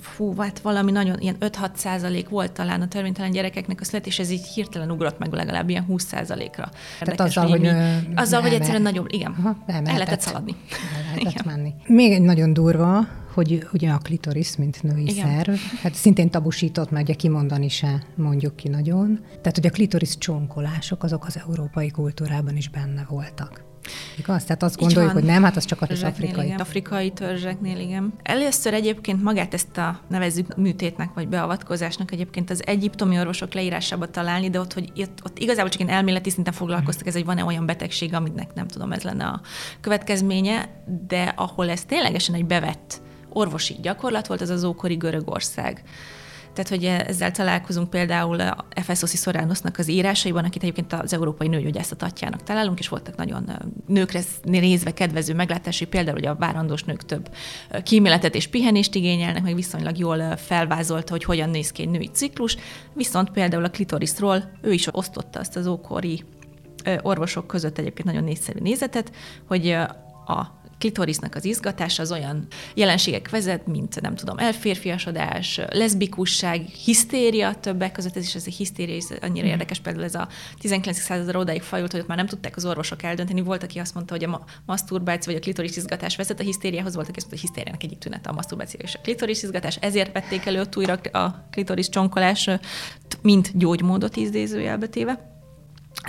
fú, hát valami nagyon ilyen 5-6 százalék volt talán a törvénytelen gyerekeknek a születés, ez így hirtelen ugrott meg legalább ilyen 20 százalékra. Tehát azzal, hogy, azzal, hogy egyszerűen nagyobb, igen, Aha, el lehetett szaladni. El lehetett igen. menni. Még egy nagyon durva, hogy ugye a klitoris, mint női Igen. szerv, hát szintén tabusított, mert ugye kimondani se mondjuk ki nagyon. Tehát, hogy a klitoris csonkolások azok az európai kultúrában is benne voltak. Igaz? Tehát azt gondoljuk, hogy nem, hát az csak az afrikai. Igen. Afrikai törzseknél, igen. Először egyébként magát ezt a nevezzük műtétnek vagy beavatkozásnak egyébként az egyiptomi orvosok leírásában találni, de ott, hogy ott, ott igazából csak én elméleti szinten foglalkoztak, ez, hogy van-e olyan betegség, aminek nem tudom, ez lenne a következménye, de ahol ez ténylegesen egy bevett orvosi gyakorlat volt, az az ókori Görögország. Tehát, hogy ezzel találkozunk például a Efesoszi Szoránosznak az írásaiban, akit egyébként az Európai Nőgyógyászat atyának találunk, és voltak nagyon nőkre nézve kedvező meglátási például, hogy a várandós nők több kíméletet és pihenést igényelnek, meg viszonylag jól felvázolta, hogy hogyan néz ki egy női ciklus, viszont például a klitorisról ő is osztotta azt az ókori orvosok között egyébként nagyon nézszerű nézetet, hogy a klitorisnak az izgatása az olyan jelenségek vezet, mint nem tudom, elférfiasodás, leszbikusság, hisztéria többek között, ez is ez a hisztéria, is annyira mm. érdekes, például ez a 19. századra odáig fajult, hogy ott már nem tudták az orvosok eldönteni. Volt, aki azt mondta, hogy a maszturbáció vagy a klitoris izgatás vezet a hisztériához, volt, aki azt mondta, hogy a hisztériának egyik tünete a maszturbáció és a klitoris izgatás, ezért vették elő újra a klitoris csonkolás, mint gyógymódot idézőjelbe téve.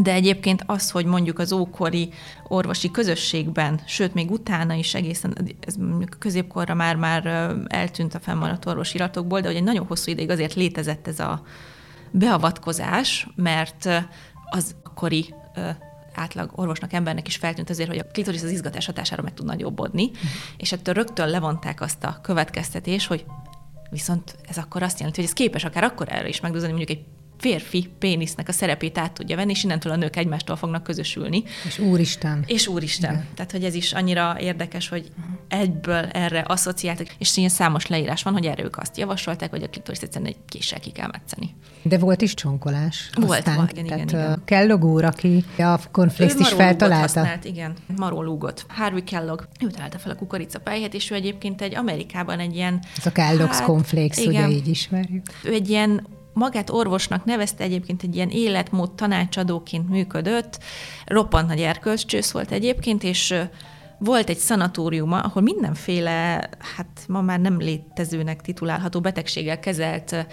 De egyébként az, hogy mondjuk az ókori orvosi közösségben, sőt, még utána is egészen, ez mondjuk középkorra már, már eltűnt a fennmaradt orvosiratokból, de hogy egy nagyon hosszú ideig azért létezett ez a beavatkozás, mert az akkori átlag orvosnak, embernek is feltűnt azért, hogy a klitoris az izgatás hatására meg tud nagyobbodni, uh-huh. és ettől rögtön levonták azt a következtetés, hogy viszont ez akkor azt jelenti, hogy ez képes akár akkor erre is megdúzni, mondjuk egy férfi pénisznek a szerepét át tudja venni, és innentől a nők egymástól fognak közösülni. És úristen. És úristen. Igen. Tehát, hogy ez is annyira érdekes, hogy egyből erre asszociáltak, és ilyen számos leírás van, hogy erre ők azt javasolták, hogy a klitoris egyszerűen egy késsel ki kell metszeni. De volt is csonkolás. Volt, aztán, volt igen, tehát igen, igen. Kellogg úr, aki a konflikt is feltalálta. Használt, igen, marólúgot. Harvey Kellogg. Ő találta fel a kukoricapályát, és ő egyébként egy Amerikában egy ilyen... Ez a Kellogg's hát, Conflex, ugye így ismerjük. Ő egy ilyen magát orvosnak nevezte, egyébként egy ilyen életmód tanácsadóként működött, roppant nagy erkölcscsősz volt egyébként, és volt egy szanatóriuma, ahol mindenféle, hát ma már nem létezőnek titulálható betegséggel kezelt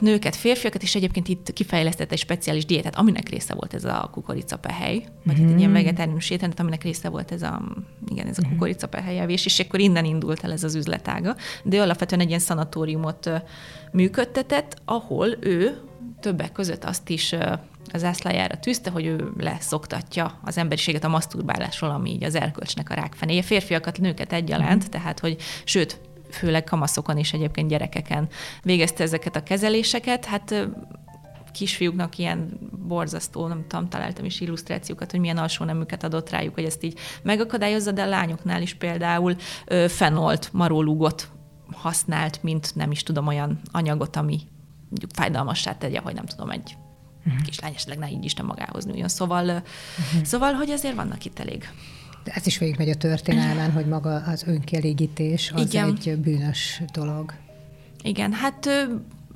nőket, férfiakat, és egyébként itt kifejlesztett egy speciális diétát, aminek része volt ez a kukoricapehely, vagy mm. hát egy ilyen mhm. vegetáriánus étrendet, aminek része volt ez a, igen, ez a mhm. kukoricapehely evés, és akkor innen indult el ez az üzletága. De alapvetően egy ilyen szanatóriumot működtetett, ahol ő többek között azt is az ászlájára tűzte, hogy ő leszoktatja az emberiséget a maszturbálásról, ami így az erkölcsnek a rákfenéje. Férfiakat, nőket egyaránt, mm. tehát hogy sőt, főleg kamaszokon és egyébként gyerekeken végezte ezeket a kezeléseket. Hát kisfiúknak ilyen borzasztó, nem tudom, találtam is illusztrációkat, hogy milyen alsó nemüket adott rájuk, hogy ezt így megakadályozza, de a lányoknál is például ö, fenolt, marólúgot használt, mint nem is tudom, olyan anyagot, ami mondjuk fájdalmassá tegye, hogy nem tudom, egy uh-huh. kislány esetleg ne így Isten magához nőjön. Szóval, uh-huh. szóval, hogy azért vannak itt elég de ez is végigmegy a történelmen, hogy maga az önkielégítés az Igen. egy bűnös dolog. Igen, hát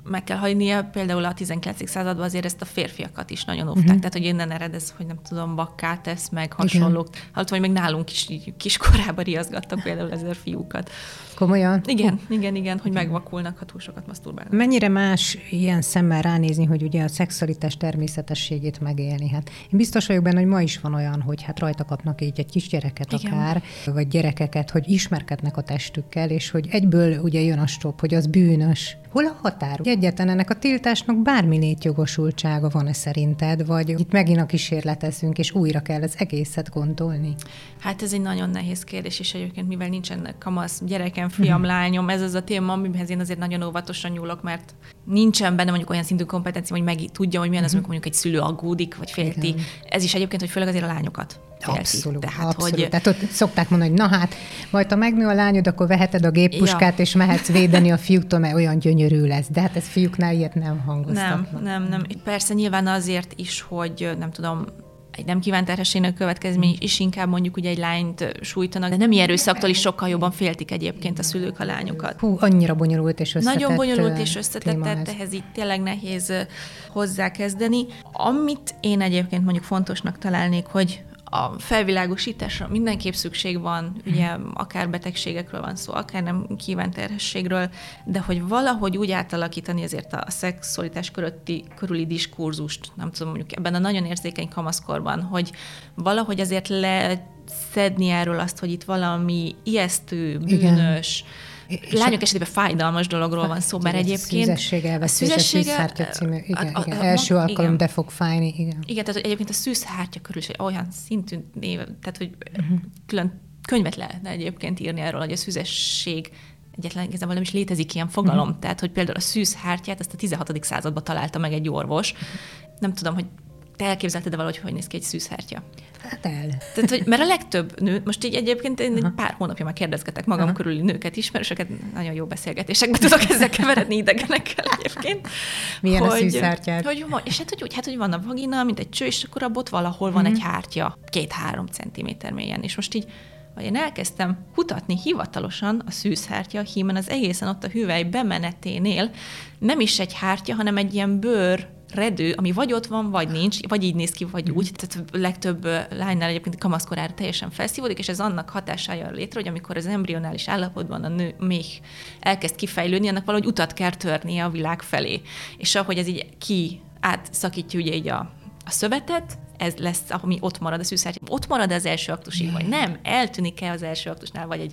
meg kell hagynia, például a 19. században azért ezt a férfiakat is nagyon óvták. Uh-huh. Tehát, hogy innen ered ez, hogy nem tudom, bakkát tesz, meg hasonlók. Hát, vagy még nálunk is kiskorában riaszgattak például ezer fiúkat. Komolyan? Igen, uh. igen, igen, hogy megvakulnak, ha túl sokat maszturbálnak. Mennyire más ilyen szemmel ránézni, hogy ugye a szexualitás természetességét megélni? Hát én biztos vagyok benne, hogy ma is van olyan, hogy hát rajta kapnak így egy kisgyereket igen. akár, vagy gyerekeket, hogy ismerkednek a testükkel, és hogy egyből ugye jön a stop, hogy az bűnös. Hol a határ? Egyetlen ennek a tiltásnak bármi létjogosultsága van-e szerinted, vagy itt megint a kísérletezünk, és újra kell az egészet gondolni? Hát ez egy nagyon nehéz kérdés, és egyébként mivel nincsen kamasz gyerekem, fiam, uh-huh. lányom, ez az a téma, amihez én azért nagyon óvatosan nyúlok, mert nincsen benne mondjuk olyan szintű kompetencia, hogy meg tudja, hogy milyen az, amikor mondjuk egy szülő aggódik, vagy félti. Igen. Ez is egyébként, hogy főleg azért a lányokat. Abszolút, Tehát, abszolút. Hogy... Tehát ott szokták mondani, hogy na hát, majd ha megnő a lányod, akkor veheted a géppuskát, ja. és mehetsz védeni a fiúktól, mert olyan gyönyörű lesz. De hát ez fiúknál ilyet nem hangoztatnak. Nem, nem, nem. Persze nyilván azért is, hogy nem tudom, egy nem kívánt terhességnek következmény is inkább mondjuk ugye egy lányt sújtanak, de nem ilyen erőszaktól is sokkal jobban féltik egyébként a szülők a lányokat. Hú, annyira bonyolult és összetett Nagyon bonyolult és összetett, tehát ehhez így tényleg nehéz hozzákezdeni. Amit én egyébként mondjuk fontosnak találnék, hogy a felvilágosításra mindenképp szükség van, ugye akár betegségekről van szó, akár nem kívánt terhességről, de hogy valahogy úgy átalakítani azért a szexualitás körötti, körüli diskurzust, nem tudom, mondjuk ebben a nagyon érzékeny kamaszkorban, hogy valahogy azért leszedni erről azt, hogy itt valami ijesztő, bűnös, Igen Lányok esetében fájdalmas dologról van szó, mert egyébként... A szűzesség elvesztése, a szűzhártya című, igen, a, a, igen. első alkalom, igen. de fog fájni, igen. Igen, tehát egyébként a szűzhártya körül is olyan szintű név, tehát hogy uh-huh. külön könyvet lehetne egyébként írni arról, hogy a szűzesség egyetlen igazából nem is létezik ilyen fogalom. Uh-huh. Tehát, hogy például a szűzhártyát ezt a 16. században találta meg egy orvos. Nem tudom, hogy te elképzelted valahogy, hogy néz ki egy szűzhártya? Hát el. Tehát, hogy, mert a legtöbb nő, most így egyébként én egy pár hónapja már kérdezgetek magam Aha. körüli nőket, ismerősöket, nagyon jó beszélgetésekbe tudok ezzel keveredni idegenekkel egyébként. Milyen hogy, a szűzhártyád? Hogy, és hát, hogy úgy, hát, hogy van a vagina, mint egy cső, és akkor abban valahol van uh-huh. egy hártya, két-három centiméter mélyen. És most így hogy én elkezdtem kutatni hivatalosan a szűzhártya hímen az egészen ott a hüvely bemeneténél, nem is egy hártya, hanem egy ilyen bőr redő, ami vagy ott van, vagy nincs, vagy így néz ki, vagy úgy. Tehát legtöbb lánynál egyébként kamaszkorára teljesen felszívódik, és ez annak hatásája létre, hogy amikor az embrionális állapotban a nő még elkezd kifejlődni, annak valahogy utat kell törnie a világ felé. És ahogy ez így ki átszakítja ugye így a, a szövetet, ez lesz, ami ott marad a szűzhártya. Ott marad az első aktusig, vagy nem? Eltűnik-e az első aktusnál, vagy egy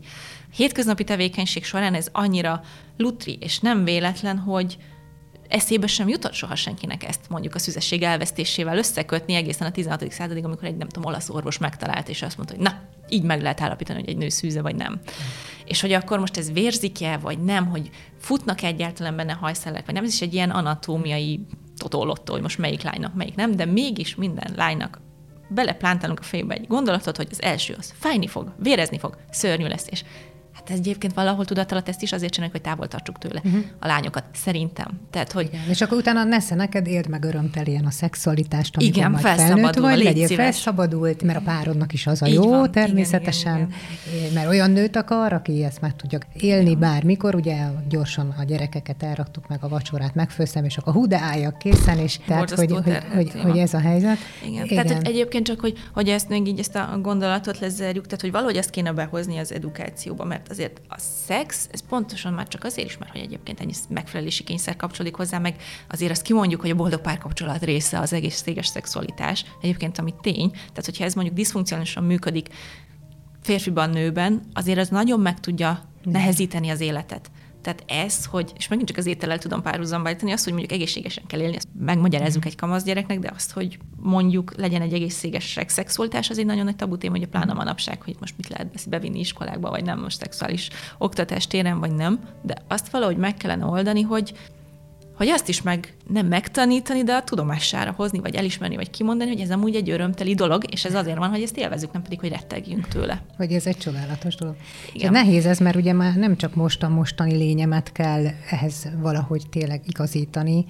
hétköznapi tevékenység során ez annyira lutri, és nem véletlen, hogy eszébe sem jutott soha senkinek ezt mondjuk a szüzesség elvesztésével összekötni egészen a 16. századig, amikor egy nem tudom, olasz orvos megtalált, és azt mondta, hogy na, így meg lehet állapítani, hogy egy nő szűze vagy nem. És hogy akkor most ez vérzik-e, vagy nem, hogy futnak egyáltalán benne hajszellek, vagy nem, ez is egy ilyen anatómiai totolottó, hogy most melyik lánynak melyik nem, de mégis minden lánynak beleplántálunk a fejbe egy gondolatot, hogy az első az fájni fog, vérezni fog, szörnyű lesz, és Hát ez egyébként valahol tudat ezt is azért csináljuk, hogy távol tartsuk tőle uh-huh. a lányokat, szerintem. Tehát, hogy... Igen. És akkor utána nesze neked éld meg örömtelien a szexualitást, amikor igen, majd felnőtt vagy, legyél szíves. felszabadult, mert a párodnak is az a Így jó van. természetesen, igen, igen, igen. mert olyan nőt akar, aki ezt meg tudja élni igen. bármikor, ugye gyorsan a gyerekeket elraktuk meg, a vacsorát megfőztem, és akkor hú, de álljak készen, és tehát, hogy, hogy, hogy, hogy, ez a helyzet. Igen. igen. Tehát hogy egyébként csak, hogy, hogy ezt még így ezt a gondolatot lezerjük, tehát hogy valahogy ezt kéne behozni az edukációba, mert azért a szex, ez pontosan már csak azért is, mert hogy egyébként ennyi megfelelési kényszer kapcsolódik hozzá, meg azért azt kimondjuk, hogy a boldog párkapcsolat része az egészséges szexualitás, egyébként ami tény, tehát hogyha ez mondjuk diszfunkcionálisan működik férfiban, nőben, azért az nagyon meg tudja nehezíteni az életet. Tehát ez, hogy, és megint csak az étellel tudom párhuzamba állítani, azt, hogy mondjuk egészségesen kell élni, azt megmagyarázzuk egy kamasz gyereknek, de azt, hogy mondjuk legyen egy egészséges szexualitás, az egy nagyon nagy tabu téma, hogy a plána manapság, hogy most mit lehet bevinni iskolákba, vagy nem, most szexuális oktatás téren, vagy nem, de azt valahogy meg kellene oldani, hogy hogy azt is meg nem megtanítani, de a tudomására hozni, vagy elismerni, vagy kimondani, hogy ez amúgy egy örömteli dolog, és ez azért van, hogy ezt élvezzük, nem pedig, hogy rettegjünk tőle. Hogy ez egy csodálatos dolog. Igen. Nehéz ez, mert ugye már nem csak most a mostani lényemet kell ehhez valahogy tényleg igazítani,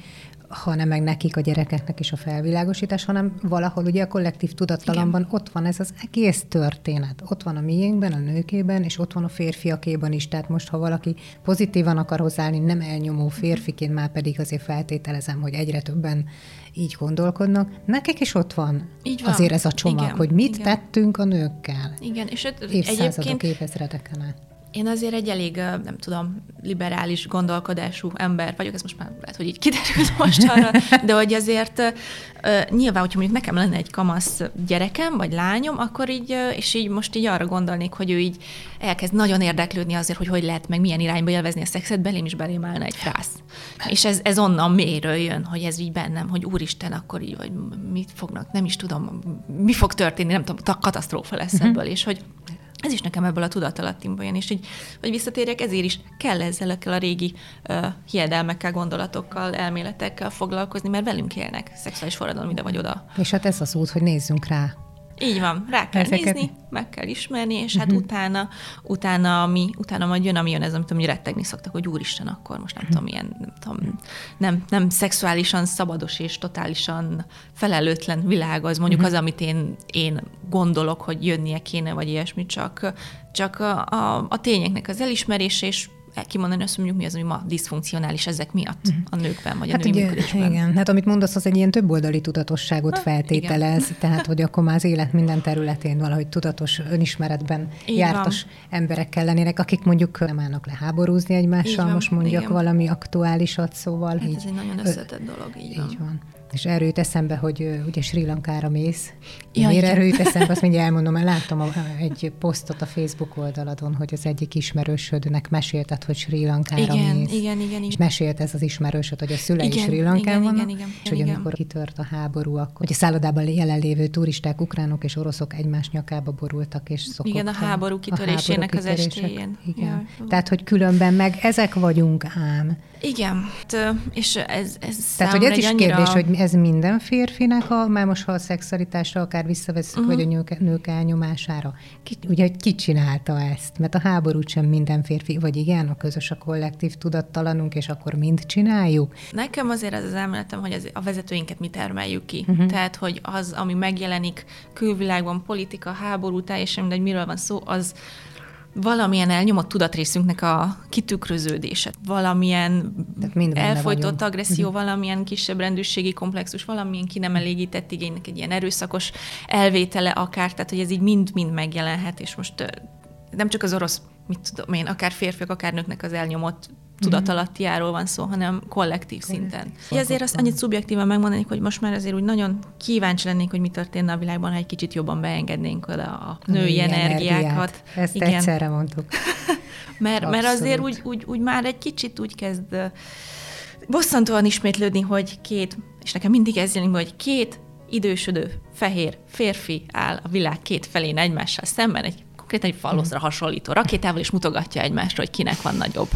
hanem meg nekik, a gyerekeknek is a felvilágosítás, hanem valahol ugye a kollektív tudattalamban Igen. ott van ez az egész történet. Ott van a miénkben, a nőkében, és ott van a férfiakéban is. Tehát most, ha valaki pozitívan akar hozzáállni, nem elnyomó férfiként, már pedig azért feltételezem, hogy egyre többen így gondolkodnak. Nekik is ott van, így van. azért ez a csomag, Igen. hogy mit Igen. tettünk a nőkkel. Igen, és évszázadok, egyébként... évezredeken át. Én azért egy elég, nem tudom, liberális gondolkodású ember vagyok, ez most már lehet, hogy így kiderült (laughs) most arra, de hogy azért nyilván, hogyha mondjuk nekem lenne egy kamasz gyerekem, vagy lányom, akkor így, és így most így arra gondolnék, hogy ő így elkezd nagyon érdeklődni azért, hogy hogy lehet, meg milyen irányba élvezni a szexet, belém is belém állna egy frász. És ez, ez onnan mélyről jön, hogy ez így bennem, hogy úristen, akkor így, vagy mit fognak, nem is tudom, mi fog történni, nem tudom, katasztrófa lesz mhm. ebből, és hogy ez is nekem ebből a tudatalattimból jön, és így, hogy visszatérjek, ezért is kell ezzel a régi uh, hiedelmekkel, gondolatokkal, elméletekkel foglalkozni, mert velünk élnek, szexuális forradalom ide vagy oda. És hát ez az út, hogy nézzünk rá így van, rá kell Ezeket... nézni, meg kell ismerni, és hát uh-huh. utána, utána, ami, utána majd jön, ami jön, ez, amit tudom, hogy rettegni szoktak, hogy úristen, akkor most nem uh-huh. tudom, ilyen, nem tudom, nem, nem szexuálisan szabados és totálisan felelőtlen világ, az mondjuk uh-huh. az, amit én, én gondolok, hogy jönnie kéne, vagy ilyesmi, csak, csak a, a, a tényeknek az elismerése, és kimondani azt, mondjuk mi az, ami ma diszfunkcionális ezek miatt uh-huh. a nőkben, vagy hát a női ugye, Igen, hát amit mondasz, az egy ilyen többoldali tudatosságot ha, feltételez, igen. tehát (laughs) hogy akkor már az élet minden területén valahogy tudatos önismeretben Így jártas van. emberek lennének, akik mondjuk nem állnak le háborúzni egymással, most mondjak igen. valami aktuálisat, szóval. Hát így, ez egy nagyon összetett dolog, így, így van. van. És erről jut eszembe, hogy ugye Sri Lankára mész. Ja, Miért erről jut (laughs) eszembe, azt mondja, elmondom, mert láttam egy posztot a Facebook oldaladon, hogy az egyik ismerősödnek mesélted, hogy Sri Lankára igen, mész. Igen, igen, igen. És mesélt ez az ismerősöd, hogy a szülei igen, Sri Lankán vannak, igen, igen, és hogy igen. amikor kitört a háború, akkor hogy a szállodában jelenlévő turisták, ukránok és oroszok egymás nyakába borultak, és szokott. Igen, a háború kitörésének a háború az estéjén. Igen. Ja. Tehát, hogy különben meg ezek vagyunk ám Igen, és ez, ez Tehát, hogy ez is annyira... kérdés, hogy ez minden férfinek, a, már most ha a szexualitásra akár visszaveszünk, uh-huh. vagy a nők, nők elnyomására, ki, ugye, hogy ki csinálta ezt? Mert a háborút sem minden férfi, vagy igen, a közös a kollektív tudattalanunk, és akkor mind csináljuk. Nekem azért az az elméletem, hogy az, a vezetőinket mi termeljük ki. Uh-huh. Tehát, hogy az, ami megjelenik külvilágban, politika, háború, teljesen mindegy, miről van szó, az valamilyen elnyomott tudatrészünknek a kitükröződése, valamilyen elfolytott vagyunk. agresszió, uh-huh. valamilyen kisebb rendűségi komplexus, valamilyen ki nem elégített igénynek egy ilyen erőszakos elvétele akár, tehát hogy ez így mind-mind megjelenhet, és most nem csak az orosz, mit tudom én, akár férfiak, akár nőknek az elnyomott tudatalattiáról van szó, hanem kollektív szinten. Szóval azért azt annyit szubjektívan megmondani, hogy most már azért úgy nagyon kíváncsi lennék, hogy mi történne a világban, ha egy kicsit jobban beengednénk oda a női, női energiákat. Energiát. Ezt Igen. egyszerre mondtuk. (laughs) mert, mert azért úgy, úgy, úgy már egy kicsit úgy kezd bosszantóan ismétlődni, hogy két, és nekem mindig ez jön, hogy két idősödő fehér férfi áll a világ két felén egymással szemben, egy konkrétan egy faloszra hasonlító rakétával, és mutogatja egymásra, hogy kinek van nagyobb.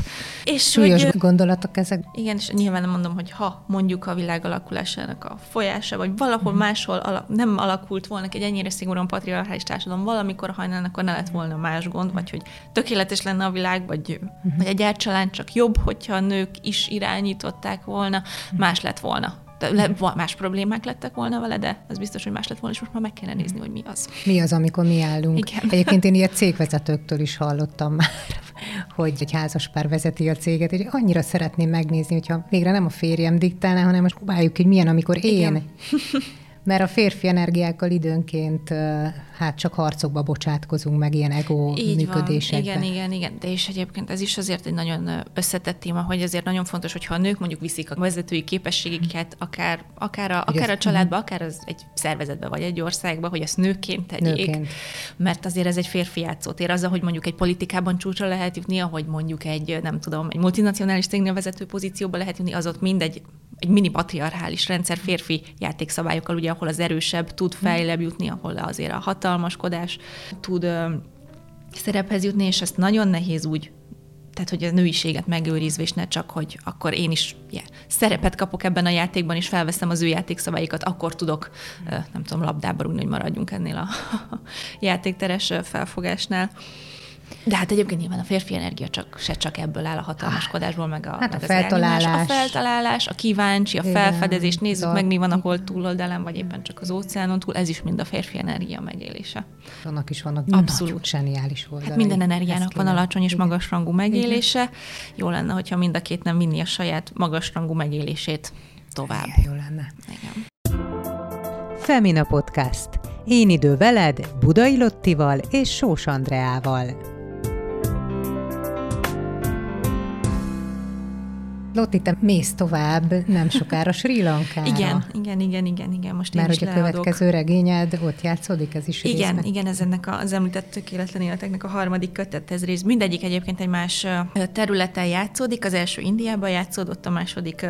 És Súlyos hogy, gondolatok ezek. Igen, és nyilván nem mondom, hogy ha mondjuk a világ alakulásának a folyása, vagy valahol mm. máshol ala, nem alakult volna egy ennyire szigorúan patriarchális társadalom valamikor hajnalnak, akkor ne lett volna más gond, vagy hogy tökéletes lenne a világ, vagy, mm. vagy egyáltalán csak jobb, hogyha a nők is irányították volna, mm. más lett volna más problémák lettek volna vele, de az biztos, hogy más lett volna, és most már meg kéne nézni, hogy mi az. Mi az, amikor mi állunk. Igen. Egyébként én ilyet cégvezetőktől is hallottam már, hogy egy házaspár vezeti a céget, és annyira szeretném megnézni, hogyha végre nem a férjem diktálná, hanem most próbáljuk, hogy milyen, amikor én Igen. Mert a férfi energiákkal időnként hát csak harcokba bocsátkozunk, meg ilyen ego Így működésekbe. Van. Igen, igen, igen. De és egyébként ez is azért egy nagyon összetett téma, hogy azért nagyon fontos, hogyha a nők mondjuk viszik a vezetői képességeket, akár, akár a, akár a családba, akár az egy szervezetbe, vagy egy országba, hogy ezt nőként tegyék. Nőként. Mert azért ez egy férfi játszótér. Az, hogy mondjuk egy politikában csúcsra lehet jutni, ahogy mondjuk egy, nem tudom, egy multinacionális cégnél vezető pozícióba lehet jutni, az ott mindegy egy mini patriarchális rendszer férfi játékszabályokkal, ugye, ahol az erősebb tud fejlebb jutni, ahol azért a hatalmaskodás tud ö, szerephez jutni, és ezt nagyon nehéz úgy tehát, hogy a nőiséget megőrizve, és ne csak, hogy akkor én is yeah, szerepet kapok ebben a játékban, és felveszem az ő játékszabályokat, akkor tudok, nem tudom, labdába rúgni, hogy maradjunk ennél a (laughs) játékteres felfogásnál. De hát egyébként nyilván a férfi energia csak, se csak ebből áll a hatalmaskodásból, meg a, hát meg a feltalálás. a feltalálás, a kíváncsi, a felfedezés, nézzük meg, mi van a hold túloldalán, vagy éppen csak az óceánon túl, ez is mind a férfi energia megélése. Annak is vannak Abszolút. zseniális oldalai. Hát minden energiának van alacsony és magasrangú megélése. Igen. Jó lenne, hogyha mind a két nem vinni a saját magasrangú megélését tovább. Igen, jó lenne. Igen. Femina Podcast. Én idő veled, Budai Lottival és Sós Andreával. Lotti, te mész tovább nem sokára (laughs) Sri Lankára. Igen, igen, igen, igen, igen. Most Mert hogy a következő regényed ott játszódik, ez is Igen, részben. igen, ez ennek az említett tökéletlen életeknek a harmadik kötet, ez rész. Mindegyik egyébként egy más területen játszódik. Az első Indiában játszódott, a második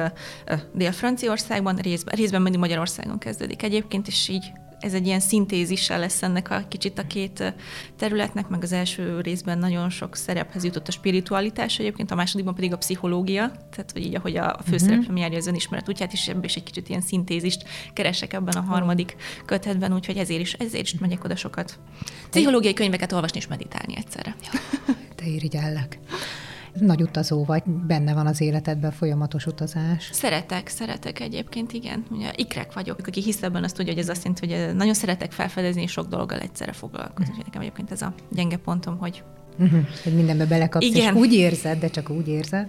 Dél-Franciaországban, részben, részben mindig Magyarországon kezdődik egyébként, és így ez egy ilyen szintézissel lesz ennek a kicsit a két területnek, meg az első részben nagyon sok szerephez jutott a spiritualitás egyébként, a másodikban pedig a pszichológia, tehát hogy így, ahogy a főszereplő uh-huh. járja az önismeret útját, és ebből is egy kicsit ilyen szintézist keresek ebben a harmadik kötetben, úgyhogy ezért is, ezért is megyek oda sokat. Pszichológiai könyveket olvasni és meditálni egyszerre. Te irigyellek nagy utazó vagy, benne van az életedben folyamatos utazás. Szeretek, szeretek egyébként, igen. Ugye ikrek vagyok. Aki hisz ebben, azt tudja, hogy ez azt jelenti, hogy nagyon szeretek felfedezni és sok dologgal egyszerre foglalkozni. Uh-huh. Nekem egyébként ez a gyenge pontom, hogy uh-huh. hogy mindenbe belekapsz, igen. és úgy érzed, de csak úgy érzed,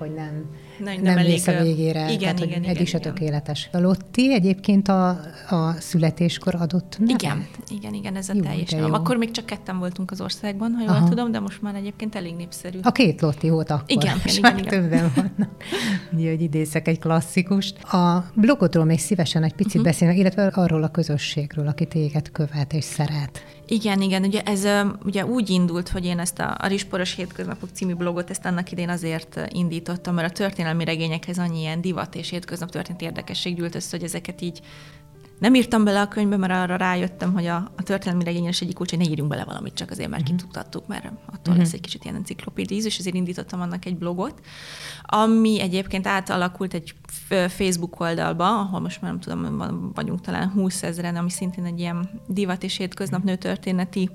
hogy nem nem, nem, nem mész a végére, igen, tehát igen, hogy igen, se tökéletes. A Lotti egyébként a, a születéskor adott nevet? Igen, igen, igen, ez a jó, teljes jó. Akkor még csak ketten voltunk az országban, ha jól Aha. tudom, de most már egyébként elég népszerű. A két Lotti volt akkor. Igen, (laughs) igen, igen, igen. többen vannak. (laughs) Ugye, hogy idézek egy klasszikust. A blogodról még szívesen egy picit uh-huh. beszélnek, illetve arról a közösségről, aki téged követ és szeret. Igen, igen, ugye ez ugye úgy indult, hogy én ezt a, a Risporos Hétköznapok című blogot, ezt annak idén azért indítottam, mert a történelmi regényekhez annyi ilyen divat és hétköznap történt érdekesség gyűlt össze, hogy ezeket így Nem írtam bele a könyvbe, mert arra rájöttem, hogy a, a történelmi regényes egyik kulcs, hogy ne írjunk bele valamit, csak azért, mert kitudtattuk, mert attól uh-huh. lesz egy kicsit ilyen enciklopédia íz, és ezért indítottam annak egy blogot, ami egyébként átalakult egy Facebook oldalba, ahol most már nem tudom, vagyunk talán 20 ezeren, ami szintén egy ilyen divat és hétköznap nőtörténeti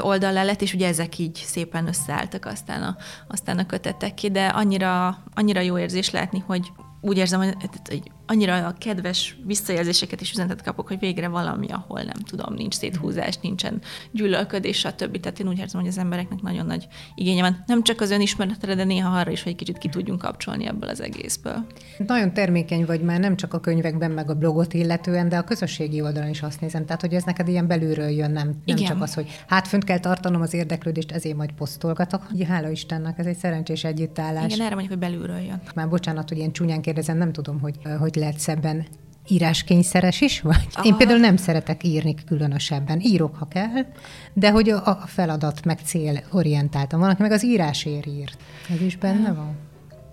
oldal lett, és ugye ezek így szépen összeálltak aztán a, aztán a kötetek ki, de annyira, annyira jó érzés látni, hogy úgy érzem, hogy annyira a kedves visszajelzéseket és üzenetet kapok, hogy végre valami, ahol nem tudom, nincs széthúzás, nincsen gyűlölködés, stb. Tehát én úgy érzem, hogy az embereknek nagyon nagy igénye van. Nem csak az önismeretre, de néha arra is, hogy egy kicsit ki tudjunk kapcsolni ebből az egészből. Nagyon termékeny vagy már nem csak a könyvekben, meg a blogot illetően, de a közösségi oldalon is azt nézem. Tehát, hogy ez neked ilyen belülről jön, nem, nem csak az, hogy hát fönt kell tartanom az érdeklődést, ezért majd posztolgatok. Hála Istennek, ez egy szerencsés együttállás. Igen, erre mondjuk, hogy belülről jön. Már bocsánat, hogy ilyen csúnyán kérdezem, nem tudom, hogy hogy lehet szebben íráskényszeres is vagy? Aha. Én például nem szeretek írni különösebben. Írok, ha kell, de hogy a feladat meg cél orientáltam. Van, aki meg az írásért írt. Ez is benne van?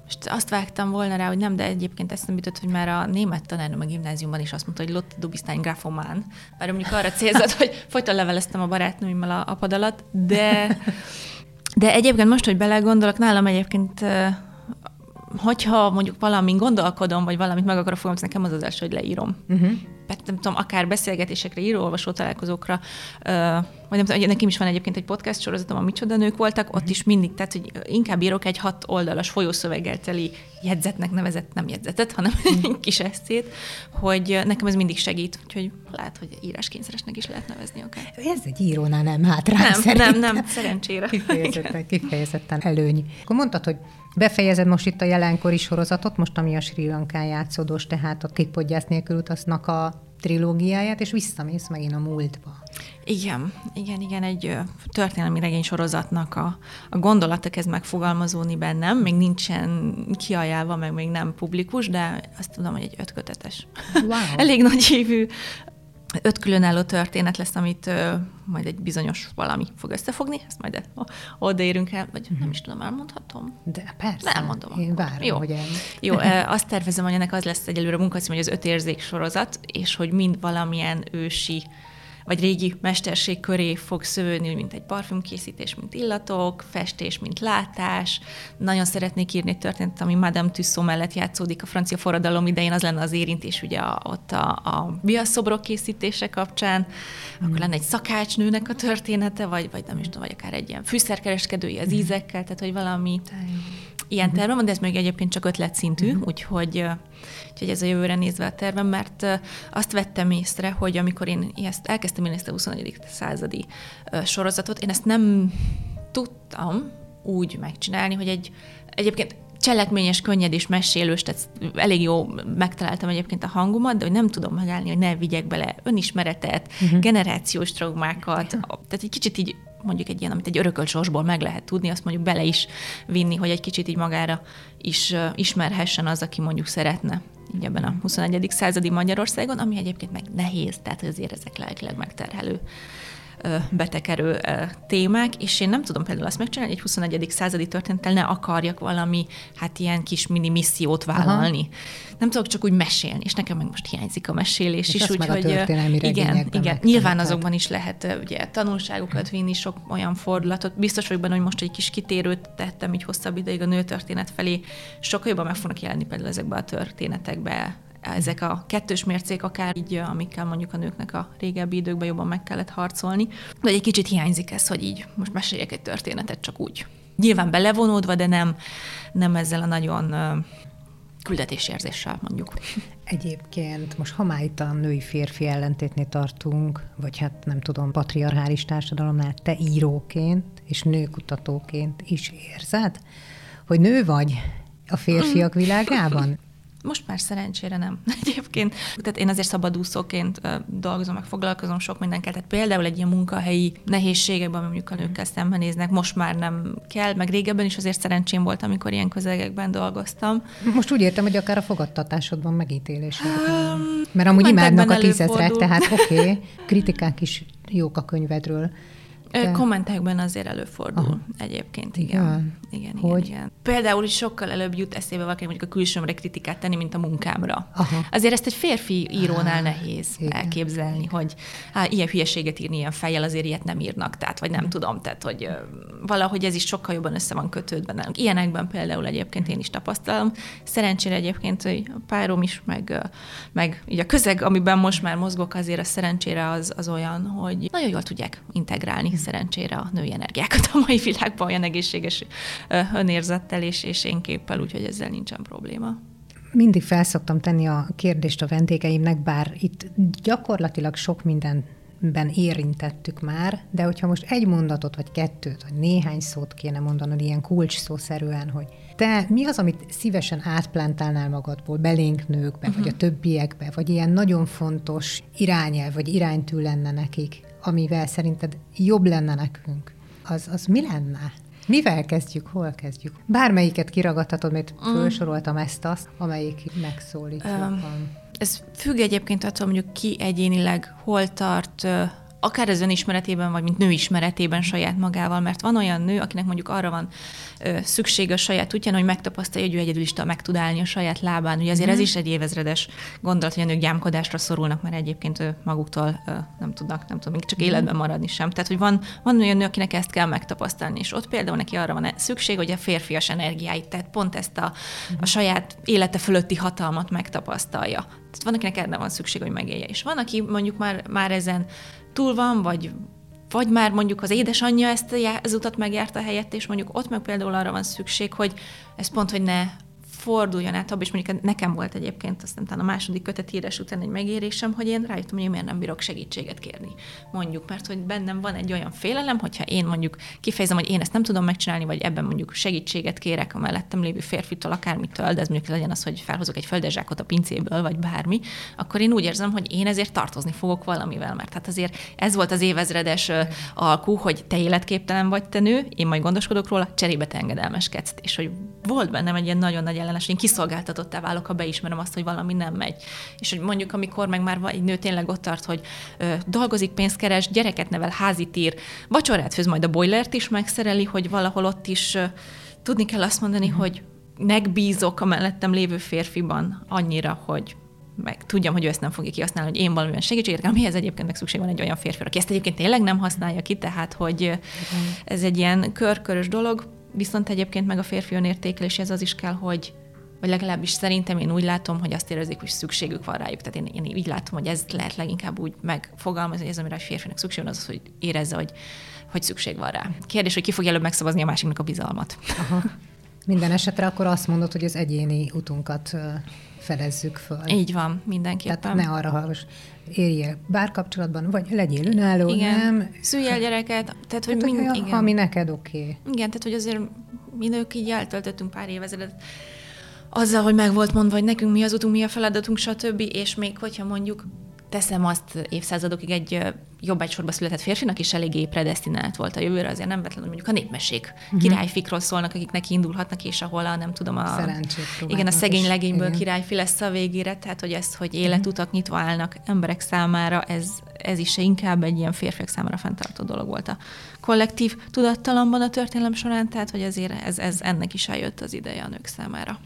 És azt vágtam volna rá, hogy nem, de egyébként eszembe jutott, hogy már a német tanárnőm a gimnáziumban is azt mondta, hogy Lotte Dubisztány grafomán. Bár mondjuk arra célzott, (laughs) hogy folyton leveleztem a barátnőimmel a, a pad alatt, de, de egyébként most, hogy belegondolok, nálam egyébként hogyha mondjuk valamin gondolkodom, vagy valamit meg akarok fogalmazni, nekem az az első, hogy leírom. Uh-huh. Hát nem tudom, akár beszélgetésekre, író-olvasó találkozókra, vagy nem tudom, nekem is van egyébként egy podcast sorozatom, a Micsoda nők voltak, ott uh-huh. is mindig, tehát hogy inkább írok egy hat oldalas folyószöveggel teli jegyzetnek nevezett, nem jegyzetet, hanem uh-huh. (laughs) egy kis eszét, hogy nekem ez mindig segít, úgyhogy lehet, hogy íráskényszeresnek is lehet nevezni akár. Ez egy írónál nem hátrá, Nem, szerintem. nem, nem, szerencsére. Kifejezetten, kifejezetten előny. Akkor mondtad, hogy Befejezed most itt a jelenkori sorozatot, most ami a Sri Lankán játszódós, tehát a Kikpodgyász nélkül utaznak a trilógiáját, és visszamész megint a múltba. Igen, igen, igen, egy történelmi regény sorozatnak a, a gondolata kezd megfogalmazódni bennem, még nincsen kiajálva, meg még nem publikus, de azt tudom, hogy egy ötkötetes. Wow. (laughs) Elég nagy hívű öt különálló történet lesz, amit ö, majd egy bizonyos valami fog összefogni, ezt majd odaérünk el, vagy nem is tudom, elmondhatom. De persze. Nem mondom. Én várom, Jó. hogy el... Jó, ö, (laughs) azt tervezem, hogy ennek az lesz egyelőre munkacím, hogy az öt érzék sorozat, és hogy mind valamilyen ősi vagy régi mesterség köré fog szövődni, mint egy parfümkészítés, mint illatok, festés, mint látás. Nagyon szeretnék írni egy történetet, ami Madame Tussaud mellett játszódik a francia forradalom idején, az lenne az érintés ugye ott a, a viaszobrok készítése kapcsán, mm. akkor lenne egy szakácsnőnek a története, vagy, vagy nem is tudom, vagy akár egy ilyen fűszerkereskedői az mm. ízekkel, tehát hogy valami ilyen uh-huh. tervem van, de ez még egyébként csak ötletszintű, uh-huh. úgyhogy, úgyhogy ez a jövőre nézve a tervem, mert azt vettem észre, hogy amikor én ezt elkezdtem én ezt a 21. századi sorozatot, én ezt nem tudtam úgy megcsinálni, hogy egy egyébként cselekményes, könnyed és mesélős, tehát elég jó megtaláltam egyébként a hangomat, de hogy nem tudom megállni, hogy ne vigyek bele önismeretet, uh-huh. generációs traumákat, tehát egy kicsit így mondjuk egy ilyen, amit egy örökölt sorsból meg lehet tudni, azt mondjuk bele is vinni, hogy egy kicsit így magára is ismerhessen az, aki mondjuk szeretne így ebben a 21. századi Magyarországon, ami egyébként meg nehéz, tehát azért ezek lelkileg megterhelő betekerő témák, és én nem tudom például azt megcsinálni, hogy egy 21. századi történettel ne akarjak valami, hát ilyen kis mini missziót vállalni. Aha. Nem tudok csak úgy mesélni, és nekem meg most hiányzik a mesélés és is, úgyhogy igen, igen, nyilván azokban is lehet ugye tanulságokat vinni, sok olyan fordulatot. Biztos vagyok benne, hogy most egy kis kitérőt tettem így hosszabb ideig a nőtörténet felé, sokkal jobban meg fognak jelenni például ezekbe a történetekbe ezek a kettős mércék akár így, amikkel mondjuk a nőknek a régebbi időkben jobban meg kellett harcolni. De egy kicsit hiányzik ez, hogy így most meséljek egy történetet csak úgy. Nyilván belevonódva, de nem, nem ezzel a nagyon küldetésérzéssel mondjuk. Egyébként most ha már itt a női-férfi ellentétnél tartunk, vagy hát nem tudom, patriarchális társadalomnál, te íróként és nőkutatóként is érzed, hogy nő vagy a férfiak (laughs) világában? Most már szerencsére nem. (laughs) Egyébként, tehát én azért szabadúszóként dolgozom, meg foglalkozom sok mindenkel. Tehát például egy ilyen munkahelyi nehézségekben, mondjuk a nőkkel szembenéznek, most már nem kell, meg régebben is azért szerencsém volt, amikor ilyen közegekben dolgoztam. Most úgy értem, hogy akár a fogadtatásodban megítélés. Um, Mert amúgy imádnak a tízezrek, tehát oké, okay, (laughs) kritikák is jók a könyvedről. De... Kommentekben azért előfordul Aha. egyébként, igen. Ja. Igen, hogy? igen, igen. Például is sokkal előbb jut eszébe valaki mondjuk a külsőmre kritikát tenni, mint a munkámra. Aha. Azért ezt egy férfi írónál nehéz igen. elképzelni, hogy hát, ilyen hülyeséget írni ilyen fejjel, azért ilyet nem írnak, tehát vagy nem tudom, tehát hogy valahogy ez is sokkal jobban össze van kötődve nálunk. Ilyenekben például egyébként én is tapasztalom. Szerencsére egyébként hogy a párom is, meg, meg így a közeg, amiben most már mozgok, azért a szerencsére az, az olyan, hogy nagyon jól tudják integrálni szerencsére a női energiákat a mai világban olyan egészséges önérzettel és, és én képpel, úgyhogy ezzel nincsen probléma. Mindig felszoktam tenni a kérdést a vendégeimnek, bár itt gyakorlatilag sok minden ben érintettük már, de hogyha most egy mondatot, vagy kettőt, vagy néhány szót kéne mondanod ilyen kulcs szószerűen, hogy te mi az, amit szívesen átplántálnál magadból belénk nőkbe, uh-huh. vagy a mhm. többiekbe, vagy ilyen nagyon fontos irányelv, vagy iránytű lenne nekik, amivel szerinted jobb lenne nekünk, az, az mi lenne? Mivel kezdjük, hol kezdjük? Bármelyiket kiragadhatod, mert mm. felsoroltam ezt-azt, amelyik megszólít. Um, ez függ egyébként attól, mondjuk ki egyénileg hol tart akár az önismeretében, vagy mint nő ismeretében saját magával, mert van olyan nő, akinek mondjuk arra van ö, szüksége a saját útján, hogy megtapasztalja, hogy ő egyedül is meg tud állni a saját lábán. Ugye azért mm. ez is egy évezredes gondolat, hogy a nők gyámkodásra szorulnak, mert egyébként maguktól ö, nem tudnak, nem tudom, még csak mm. életben maradni sem. Tehát, hogy van, van olyan nő, akinek ezt kell megtapasztalni, és ott például neki arra van szükség, hogy a férfias energiáit, tehát pont ezt a, a saját élete fölötti hatalmat megtapasztalja. Tehát van, akinek erre van szükség, hogy megélje. És van, aki mondjuk már, már ezen túl van, vagy vagy már mondjuk az édesanyja ezt az utat megjárta helyett, és mondjuk ott meg például arra van szükség, hogy ez pont, hogy ne forduljon át abba, és mondjuk nekem volt egyébként aztán a második kötet írás után egy megérésem, hogy én rájöttem, hogy én miért nem bírok segítséget kérni. Mondjuk, mert hogy bennem van egy olyan félelem, hogyha én mondjuk kifejezem, hogy én ezt nem tudom megcsinálni, vagy ebben mondjuk segítséget kérek a mellettem lévő férfitől, akármitől, de ez mondjuk legyen az, hogy felhozok egy földezsákot a pincéből, vagy bármi, akkor én úgy érzem, hogy én ezért tartozni fogok valamivel, mert hát azért ez volt az évezredes alkú, hogy te életképtelen vagy te nő, én majd gondoskodok róla, cserébe te engedelmeskedsz. És hogy volt bennem egy ilyen nagyon nagy ellenes, én kiszolgáltatottá válok, ha beismerem azt, hogy valami nem megy. És hogy mondjuk, amikor meg már egy nő tényleg ott tart, hogy ö, dolgozik, pénzt keres, gyereket nevel, házit ír, vacsorát főz, majd a boilert is megszereli, hogy valahol ott is ö, tudni kell azt mondani, mm. hogy megbízok a mellettem lévő férfiban annyira, hogy meg tudjam, hogy ő ezt nem fogja kihasználni, hogy én valamilyen segítséget kell, mihez egyébként meg szükség van egy olyan férfi, aki ezt egyébként tényleg nem használja ki, tehát hogy ez egy ilyen körkörös dolog, viszont egyébként meg a férfi önértékelés, ez az is kell, hogy vagy legalábbis szerintem én úgy látom, hogy azt érezik, hogy szükségük van rájuk. Tehát én, én így látom, hogy ez lehet leginkább úgy megfogalmazni, hogy ez, amire a férfinak szükség van, az, az hogy érezze, hogy, hogy szükség van rá. Kérdés, hogy ki fog előbb megszavazni a másiknak a bizalmat. Aha. Minden esetre akkor azt mondod, hogy az egyéni utunkat fedezzük föl. Így van, mindenképpen. Tehát ne arra hallgass, érje bár kapcsolatban, vagy legyél önálló, igen. nem? Szülj el gyereket. Tehát, hogy tehát, mind, igen. ami neked oké. Okay. Igen, tehát, hogy azért mi nők így eltöltöttünk pár évezredet azzal, hogy meg volt mondva, hogy nekünk mi az utunk, mi a feladatunk, stb. És még hogyha mondjuk teszem azt évszázadokig egy jobb egysorba született férfinak is eléggé predestinált volt a jövőre, azért nem vetlen, hogy mondjuk a népmesék uh-huh. királyfikról szólnak, akik neki indulhatnak, és ahol a nem tudom, a, igen, a szegény legényből igen. királyfi lesz a végére, tehát hogy ezt, hogy életutak uh-huh. nyitva állnak emberek számára, ez, ez is inkább egy ilyen férfiak számára fenntartó dolog volt a kollektív tudattalamban a történelem során, tehát hogy ezért ez, ez ennek is eljött az ideje a nők számára.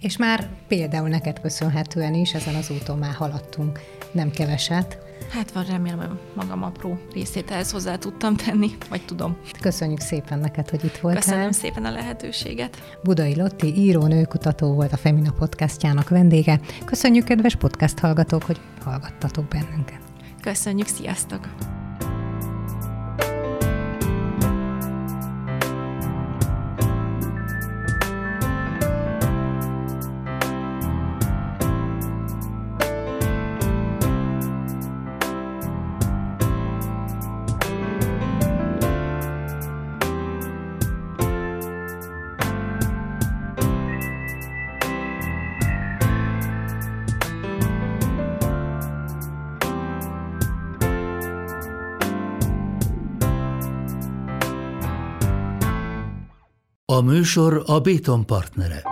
És már például neked köszönhetően is ezen az úton már haladtunk nem keveset. Hát van, remélem, magam apró részét ehhez hozzá tudtam tenni, vagy tudom. Köszönjük szépen neked, hogy itt voltál. Köszönöm szépen a lehetőséget. Budai Lotti író, nőkutató volt a Femina podcastjának vendége. Köszönjük, kedves podcast hallgatók, hogy hallgattatok bennünket. Köszönjük, sziasztok! műsor a Béton partnere.